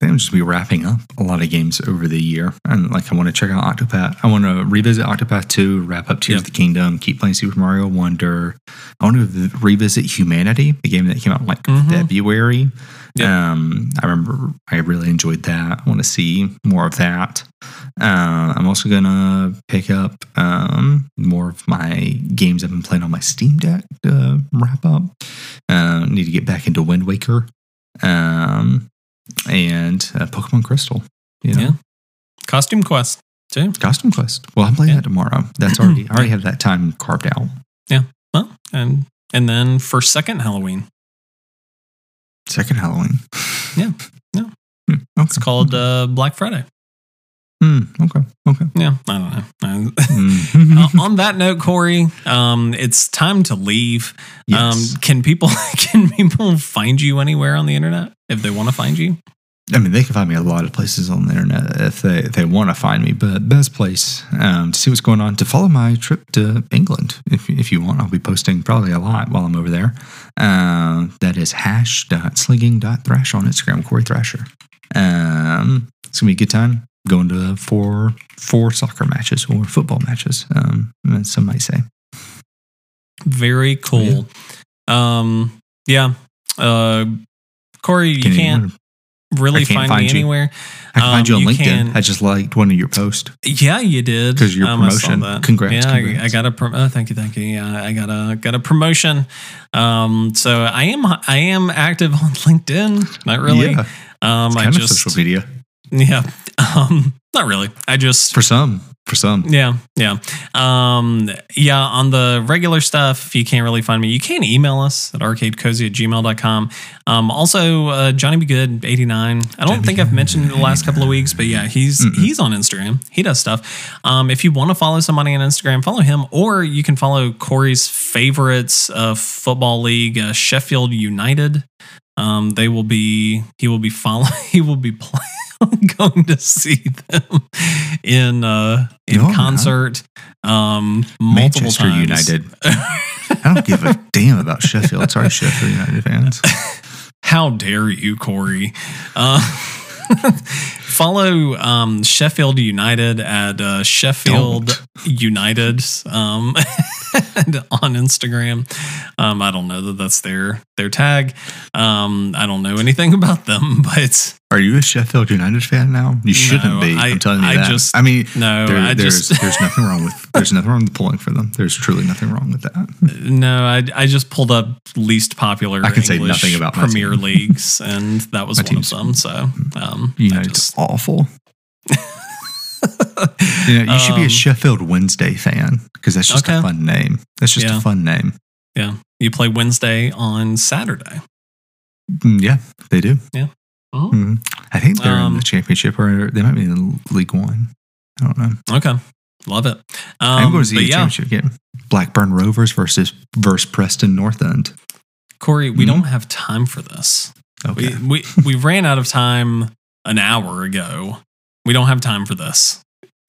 Think I'm just be wrapping up a lot of games over the year. And like, I want to check out Octopath. I want to revisit Octopath 2, wrap up Tears Yep. of the Kingdom, keep playing Super Mario Wonder. I want to revisit Humanity, the game that came out in like Mhm. February. Yep. Um, I remember I really enjoyed that. I want to see more of that. Uh, I'm also gonna pick up um, more of my games I've been playing on my Steam Deck to wrap up. Uh, need to get back into Wind Waker um, and uh, Pokemon Crystal. You know, Yeah. Costume Quest too. Costume Quest. Well, I'm playing Yeah. that tomorrow. That's already I already have that time carved out. Yeah. Well, and and then for second Halloween, Second Halloween. Yeah. <laughs> Yeah. Hmm, okay. it's called uh, Black Friday. Hmm, okay. Okay. Yeah, I don't know. Mhm. <laughs> Uh, on that note, Corey, um, it's time to leave. Yes. Um, can people <laughs> can people find you anywhere on the internet if they want to find you? I mean, they can find me a lot of places on the internet if they, if they want to find me. But best place um, to see what's going on to follow my trip to England. If, if you want, I'll be posting probably a lot while I'm over there. Uh, that is hash.slinging.thrash on Instagram, Corey Thrasher. Um, it's gonna be a good time going to four four soccer matches or football matches. Um, as some might say. Very cool. Um, yeah. Uh, Corey, you Can can't really can't find, find me you. anywhere. I can find you on um, you LinkedIn. can- I just liked one of your posts. Yeah, you did 'Cause your Um, I promotion. that. Congrats, Yeah, I, congrats. I got a. Pro- oh, thank you, thank you. Yeah, I got a got a promotion. Um, so I am I am active on <laughs> LinkedIn. Not really. Yeah, Um, it's I kind just of social media yeah. <laughs> Um, not really. I just for some. For some. yeah, yeah. Um, yeah, on the regular stuff, if you can't really find me. You can email us at arcadecozy at gmail.com. Um, also, uh, Johnny Be Good 89. I don't Johnny think I've mentioned the last couple of weeks, but yeah, he's Mm-mm. he's on Instagram. He does stuff. Um, if you want to follow somebody on Instagram, follow him, or you can follow Corey's favorites uh, football league, uh, Sheffield United. Um, they will be he will be following <laughs> he will be playing <laughs> going to see them in uh in yeah. concert um multiple Manchester times. United. <laughs> I don't give a damn about Sheffield. Sorry, Sheffield United fans. How dare you, Corey? Uh, follow um, Sheffield United at uh, Sheffield Don't. United um, and <laughs> on Instagram. Um, I don't know that that's their their tag. Um, I don't know anything <laughs> about them, but Are you a Sheffield United fan now? You shouldn't No, be. I- I'm telling you I that. just- I mean, no, there- I there's just there's nothing wrong with there's nothing wrong with pulling for them. There's truly nothing wrong with that. <laughs> no, I I just pulled up least popular. I can say English nothing about Premier team. leagues, <laughs> and that was My one of them. So um, United's awful. <laughs> You, know, you should be Um, a Sheffield Wednesday fan because that's just Okay. a fun name. That's just Yeah. a fun name. yeah, you play Wednesday on Saturday. Mm, yeah, they do. Mhm. Mhm. I think they're in Um, the championship or they might be in League One. I don't know. Okay, love it. Um, I'm going to see a yeah, championship game. Blackburn Rovers versus versus Preston North End. Corey, we Mhm. don't have time for this. Okay. We, we <laughs> we ran out of time an hour ago. We don't have time for this.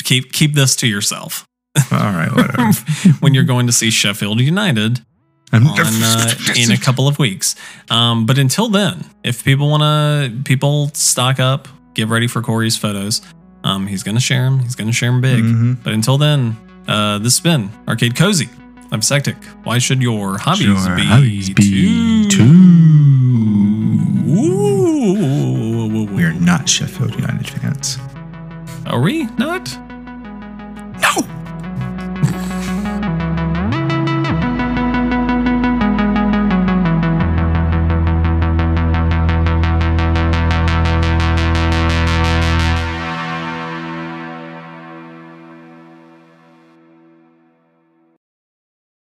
Keep keep this to yourself All right. Whatever. <laughs> when you're going to see Sheffield United on uh, in a couple of weeks. Um, but until then, if people want to, people stock up, get ready for Corey's photos. Um, he's gonna share them. He's gonna share them big. Mhm. But until then, uh, this has been Arcade Cozy. I'm Sectic. Why should your hobbies Sure, be, hobbies be too? too. We are not Sheffield United fans. Are we not?